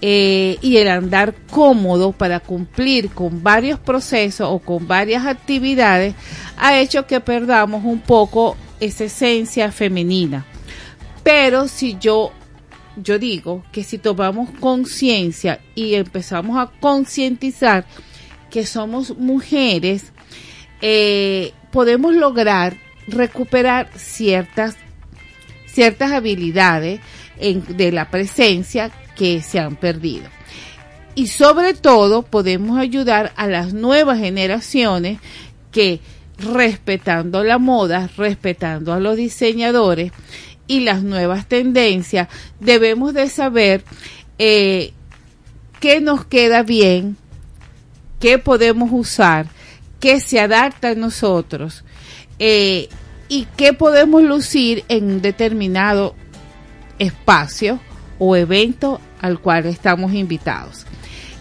eh, y el andar cómodo para cumplir con varios procesos o con varias actividades ha hecho que perdamos un poco esa esencia femenina. Pero si yo, yo digo que si tomamos conciencia y empezamos a concientizar que somos mujeres, eh, podemos lograr recuperar ciertas ciertas habilidades de la presencia que se han perdido. Y sobre todo podemos ayudar a las nuevas generaciones que respetando la moda, respetando a los diseñadores y las nuevas tendencias, debemos de saber eh, qué nos queda bien, qué podemos usar, qué se adapta a nosotros eh, y qué podemos lucir en un determinado espacio o evento al cual estamos invitados.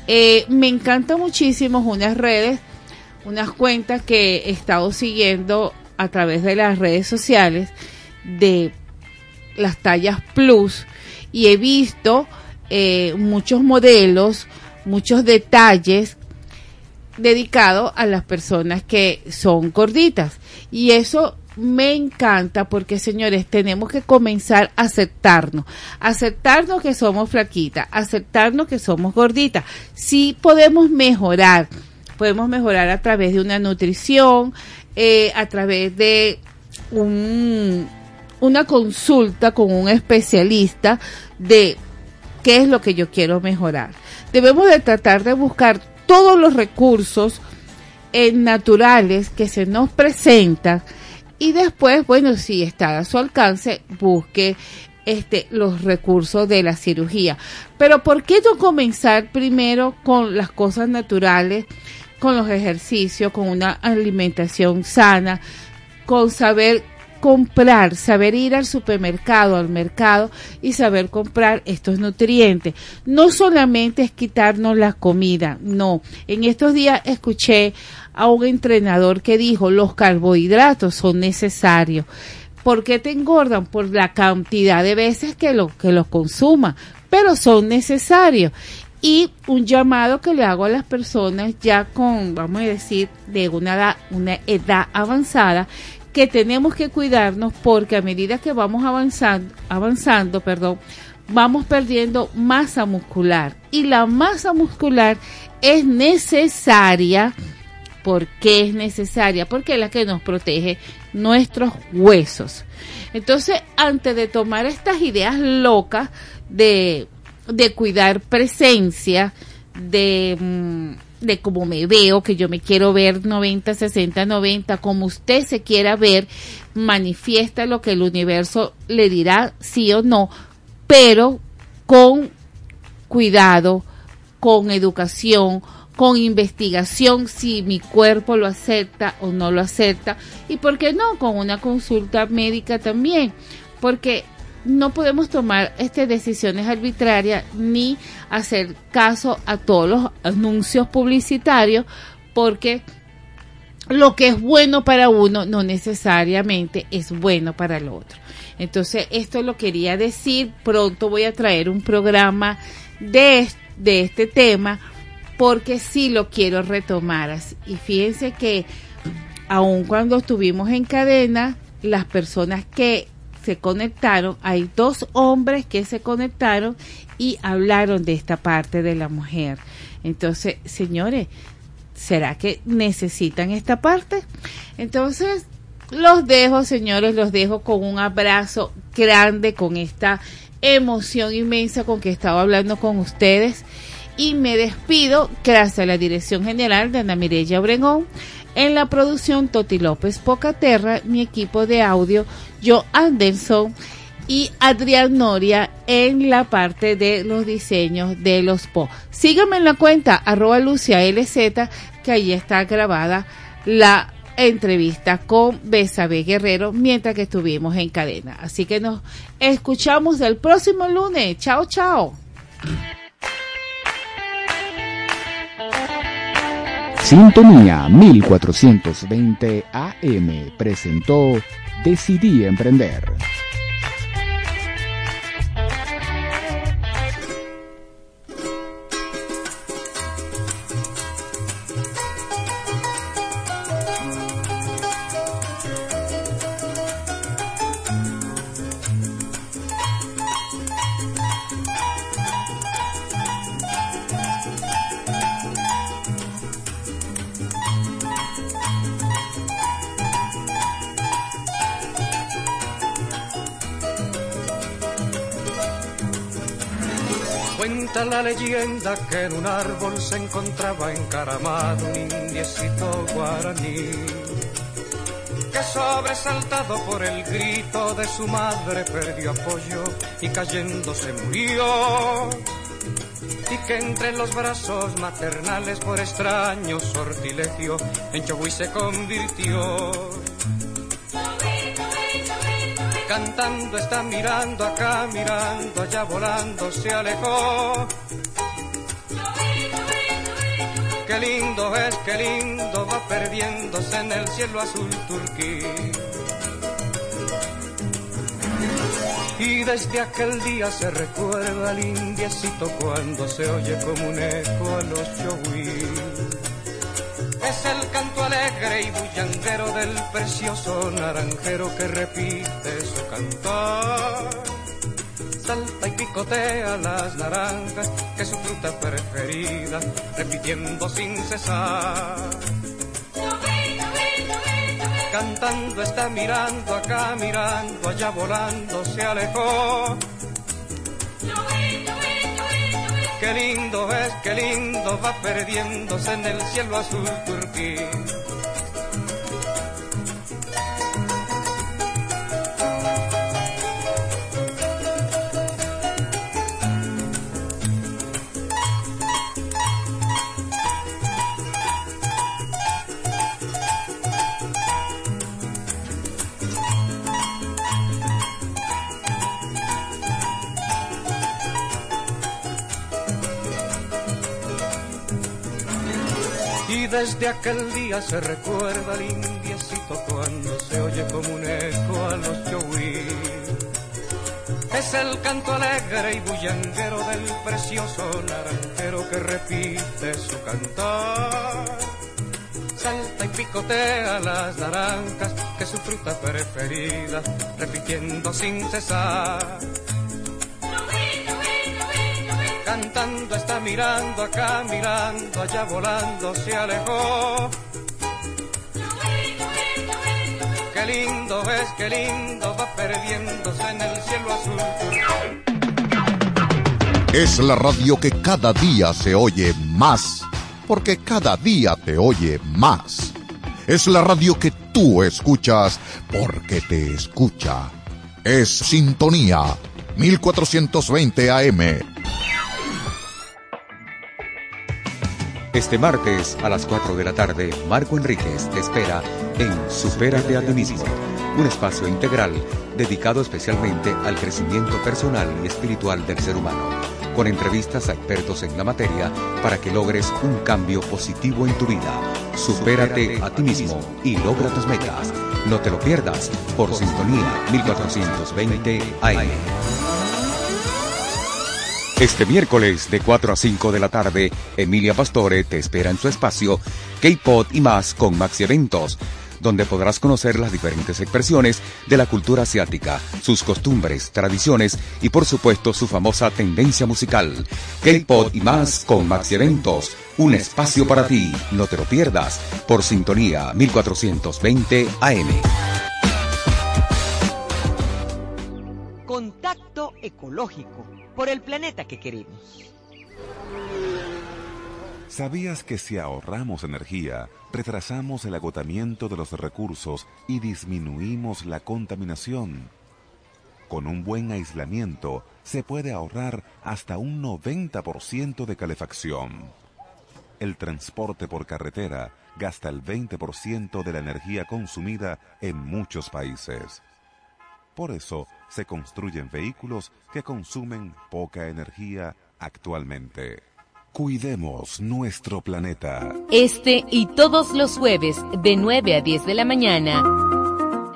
Eh, me encantan muchísimo unas redes, unas cuentas que he estado siguiendo a través de las redes sociales de las tallas plus y he visto eh, muchos modelos, muchos detalles dedicados a las personas que son gorditas. Y eso me encanta porque, señores, tenemos que comenzar a aceptarnos. Aceptarnos que somos flaquitas, aceptarnos que somos gorditas. Sí podemos mejorar. Podemos mejorar a través de una nutrición, eh, a través de un, una consulta con un especialista de qué es lo que yo quiero mejorar. Debemos de tratar de buscar todos los recursos eh, naturales que se nos presentan y después, bueno, si está a su alcance, busque este los recursos de la cirugía. Pero ¿por qué no comenzar primero con las cosas naturales, con los ejercicios, con una alimentación sana, con saber comprar, saber ir al supermercado, al mercado y saber comprar estos nutrientes. No solamente es quitarnos la comida, no. En estos días escuché a un entrenador que dijo los carbohidratos son necesarios. ¿Por qué te engordan? Por la cantidad de veces que lo que los consuma, pero son necesarios. Y un llamado que le hago a las personas ya con, vamos a decir, de una edad, una edad avanzada, que tenemos que cuidarnos porque a medida que vamos avanzando, avanzando, perdón, vamos perdiendo masa muscular y la masa muscular es necesaria ¿Por qué es necesaria? Porque es la que nos protege nuestros huesos. Entonces, antes de tomar estas ideas locas de, de cuidar presencia, de, mm, de cómo me veo, que yo me quiero ver 90, 60, 90, como usted se quiera ver, manifiesta lo que el universo le dirá sí o no, pero con cuidado, con educación, con investigación si mi cuerpo lo acepta o no lo acepta y por qué no con una consulta médica también porque no podemos tomar este decisiones arbitrarias ni hacer caso a todos los anuncios publicitarios porque lo que es bueno para uno no necesariamente es bueno para el otro. Entonces, esto lo quería decir. Pronto voy a traer un programa de, de este tema porque sí lo quiero retomar. Y fíjense que aun cuando estuvimos en cadena, las personas que se conectaron, hay dos hombres que se conectaron y hablaron de esta parte de la mujer. Entonces, señores, ¿será que necesitan esta parte? Entonces, los dejo, señores, los dejo con un abrazo grande, con esta emoción inmensa con que estaba hablando con ustedes. Y me despido gracias a la dirección general de Ana Mireya Obregón. En la producción Toti López Pocaterra, mi equipo de audio, yo Anderson y Adrián Noria en la parte de los diseños de los po. Síganme en la cuenta arroba LZ, que ahí está grabada la entrevista con Besabe Guerrero mientras que estuvimos en cadena. Así que nos escuchamos el próximo lunes. Chao, chao. Sintonía 1420 AM presentó Decidí Emprender. La leyenda que en un árbol se encontraba encaramado un indiecito guaraní, que sobresaltado por el grito de su madre perdió apoyo y cayendo se murió, y que entre los brazos maternales por extraño sortilegio en Chogui se convirtió. Cantando está mirando acá, mirando allá, volando se alejó. Qué lindo es, qué lindo va perdiéndose en el cielo azul turquí. Y desde aquel día se recuerda al indiecito cuando se oye como un eco a los chohuí. Alegre y bullanguero del precioso naranjero que repite su cantar. Salta y picotea las naranjas, que su fruta preferida, repitiendo sin cesar. Cantando está mirando acá, mirando allá, volando se alejó. Qué lindo es, qué lindo va perdiéndose en el cielo azul turquí. Desde aquel día se recuerda al indiecito cuando se oye como un eco a los chohuí. Es el canto alegre y bullanguero del precioso naranjero que repite su cantar. salta y picotea las naranjas, que su fruta preferida, repitiendo sin cesar. Cantando está mirando acá, mirando allá volando, se alejó. Qué lindo ves, qué lindo va perdiéndose en el cielo azul. Es la radio que cada día se oye más, porque cada día te oye más. Es la radio que tú escuchas porque te escucha. Es Sintonía 1420 AM. Este martes a las 4 de la tarde, Marco Enríquez te espera en Supérate a ti mismo, un espacio integral dedicado especialmente al crecimiento personal y espiritual del ser humano, con entrevistas a expertos en la materia para que logres un cambio positivo en tu vida. Supérate a ti mismo y logra tus metas. No te lo pierdas por Sintonía 1420 AM. Este miércoles de 4 a 5 de la tarde, Emilia Pastore te espera en su espacio K-Pod y más con Maxi Eventos, donde podrás conocer las diferentes expresiones de la cultura asiática, sus costumbres, tradiciones y por supuesto su famosa tendencia musical. K-Pod y más con Maxi Eventos, un espacio para ti, no te lo pierdas, por sintonía 1420 AM. Contacto ecológico por el planeta que queremos. ¿Sabías que si ahorramos energía, retrasamos el agotamiento de los recursos y disminuimos la contaminación? Con un buen aislamiento se puede ahorrar hasta un 90% de calefacción. El transporte por carretera gasta el 20% de la energía consumida en muchos países. Por eso se construyen vehículos que consumen poca energía actualmente. Cuidemos nuestro planeta. Este y todos los jueves de 9 a 10 de la mañana.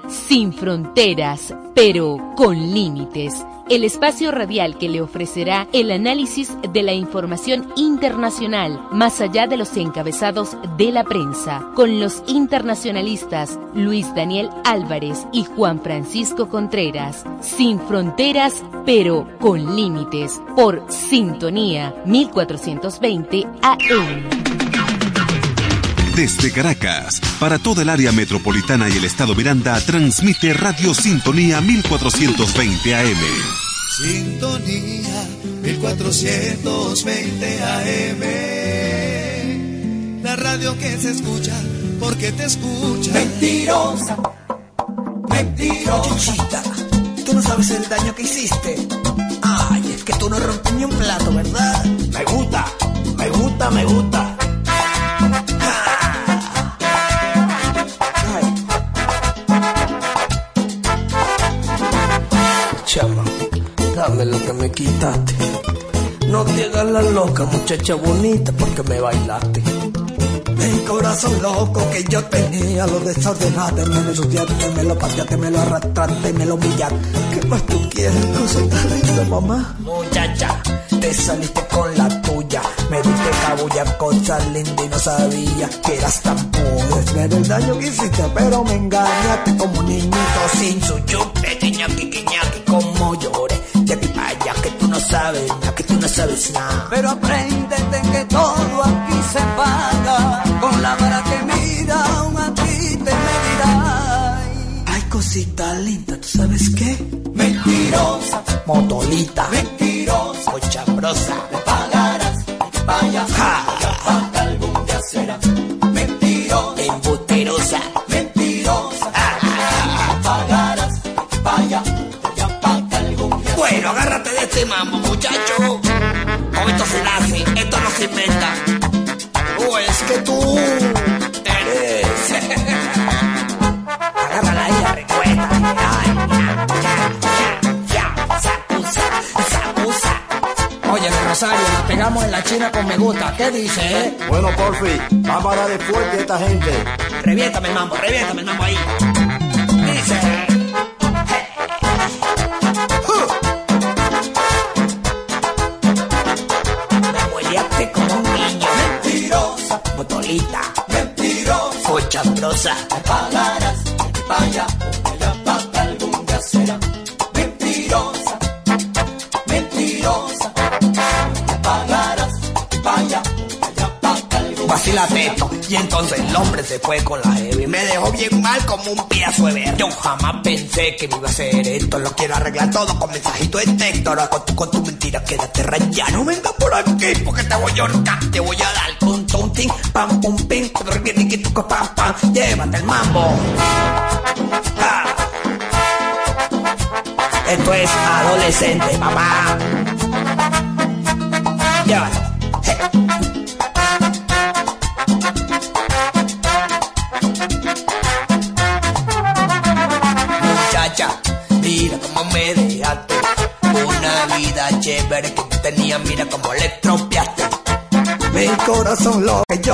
Sin fronteras, pero con límites. El espacio radial que le ofrecerá el análisis de la información internacional más allá de los encabezados de la prensa, con los internacionalistas Luis Daniel Álvarez y Juan Francisco Contreras. Sin fronteras, pero con límites. Por Sintonía 1420 AM. Desde Caracas, para toda el área metropolitana y el estado Miranda, transmite Radio Sintonía 1420 AM. Sintonía 1420 AM. La radio que se escucha porque te escucha. Mentirosa. Mentirosa. Tú no sabes el daño que hiciste. Ay, es que tú no rompes ni un plato, ¿verdad? Me gusta, me gusta, me gusta. Dame lo que me quitaste. No te hagas la loca, muchacha bonita, porque me bailaste. Mi corazón loco que yo tenía, lo desordenaste, me lo ensuciaste, me lo pateaste, me lo arrastraste, me lo humillaste. ¿Qué más tú quieres, cosita linda, mamá? Muchacha, te saliste con la tuya, me diste cabulla, cosa linda y no sabía que eras tan pobre. Es ver el daño que hiciste, pero me engañaste como un niñito sin su chupe, quiñaki, como lloré. De aquí para allá, que tú no sabes que tú no sabes nada. Pero apréndete que todo aquí se paga con la vara que mira, aún a ti te medirá. Ay, cosita linda, ¿tú sabes qué? Mentirosa, motolita, mentirosa, cochambrosa, me pagarás, vaya, ja, algún día será. Mentirosa, embusterosa, Bueno, agárrate de este mambo, muchacho. Con esto se nace, esto no se inventa. O es que tú eres. Agárrala ahí, recuerda. Ay, ya, ya, ya, sacusa, sacusa. Oye, Rosario, nos pegamos en la china con me gusta. ¿Qué dice, eh? Bueno, Porfi, vamos a darle fuerte a esta gente. Reviéntame el mambo, reviéntame el mambo ahí. Me pagarás de pa' allá, allá pa' que algún día será mentirosa, mentirosa. Me pagarás de pa' allá, allá pa' que algún Vacila teto. Y entonces el hombre se fue con la heavy. Me dejó bien mal como un piazo de ver. Yo jamás pensé que me iba a hacer esto. Lo quiero arreglar todo con mensajito de texto. Ahora con tu, con tu mentira quédate rayado. No venga por aquí porque te voy a ahorcar. Te voy a dar un ting, pam pum pim, tucu, pam pam. Llévate el mambo. Esto es adolescente, papá. Llévate. mira cómo me dejaste. Una vida chévere que tú tenías, mira cómo le estropeaste. Mi corazón lo que yo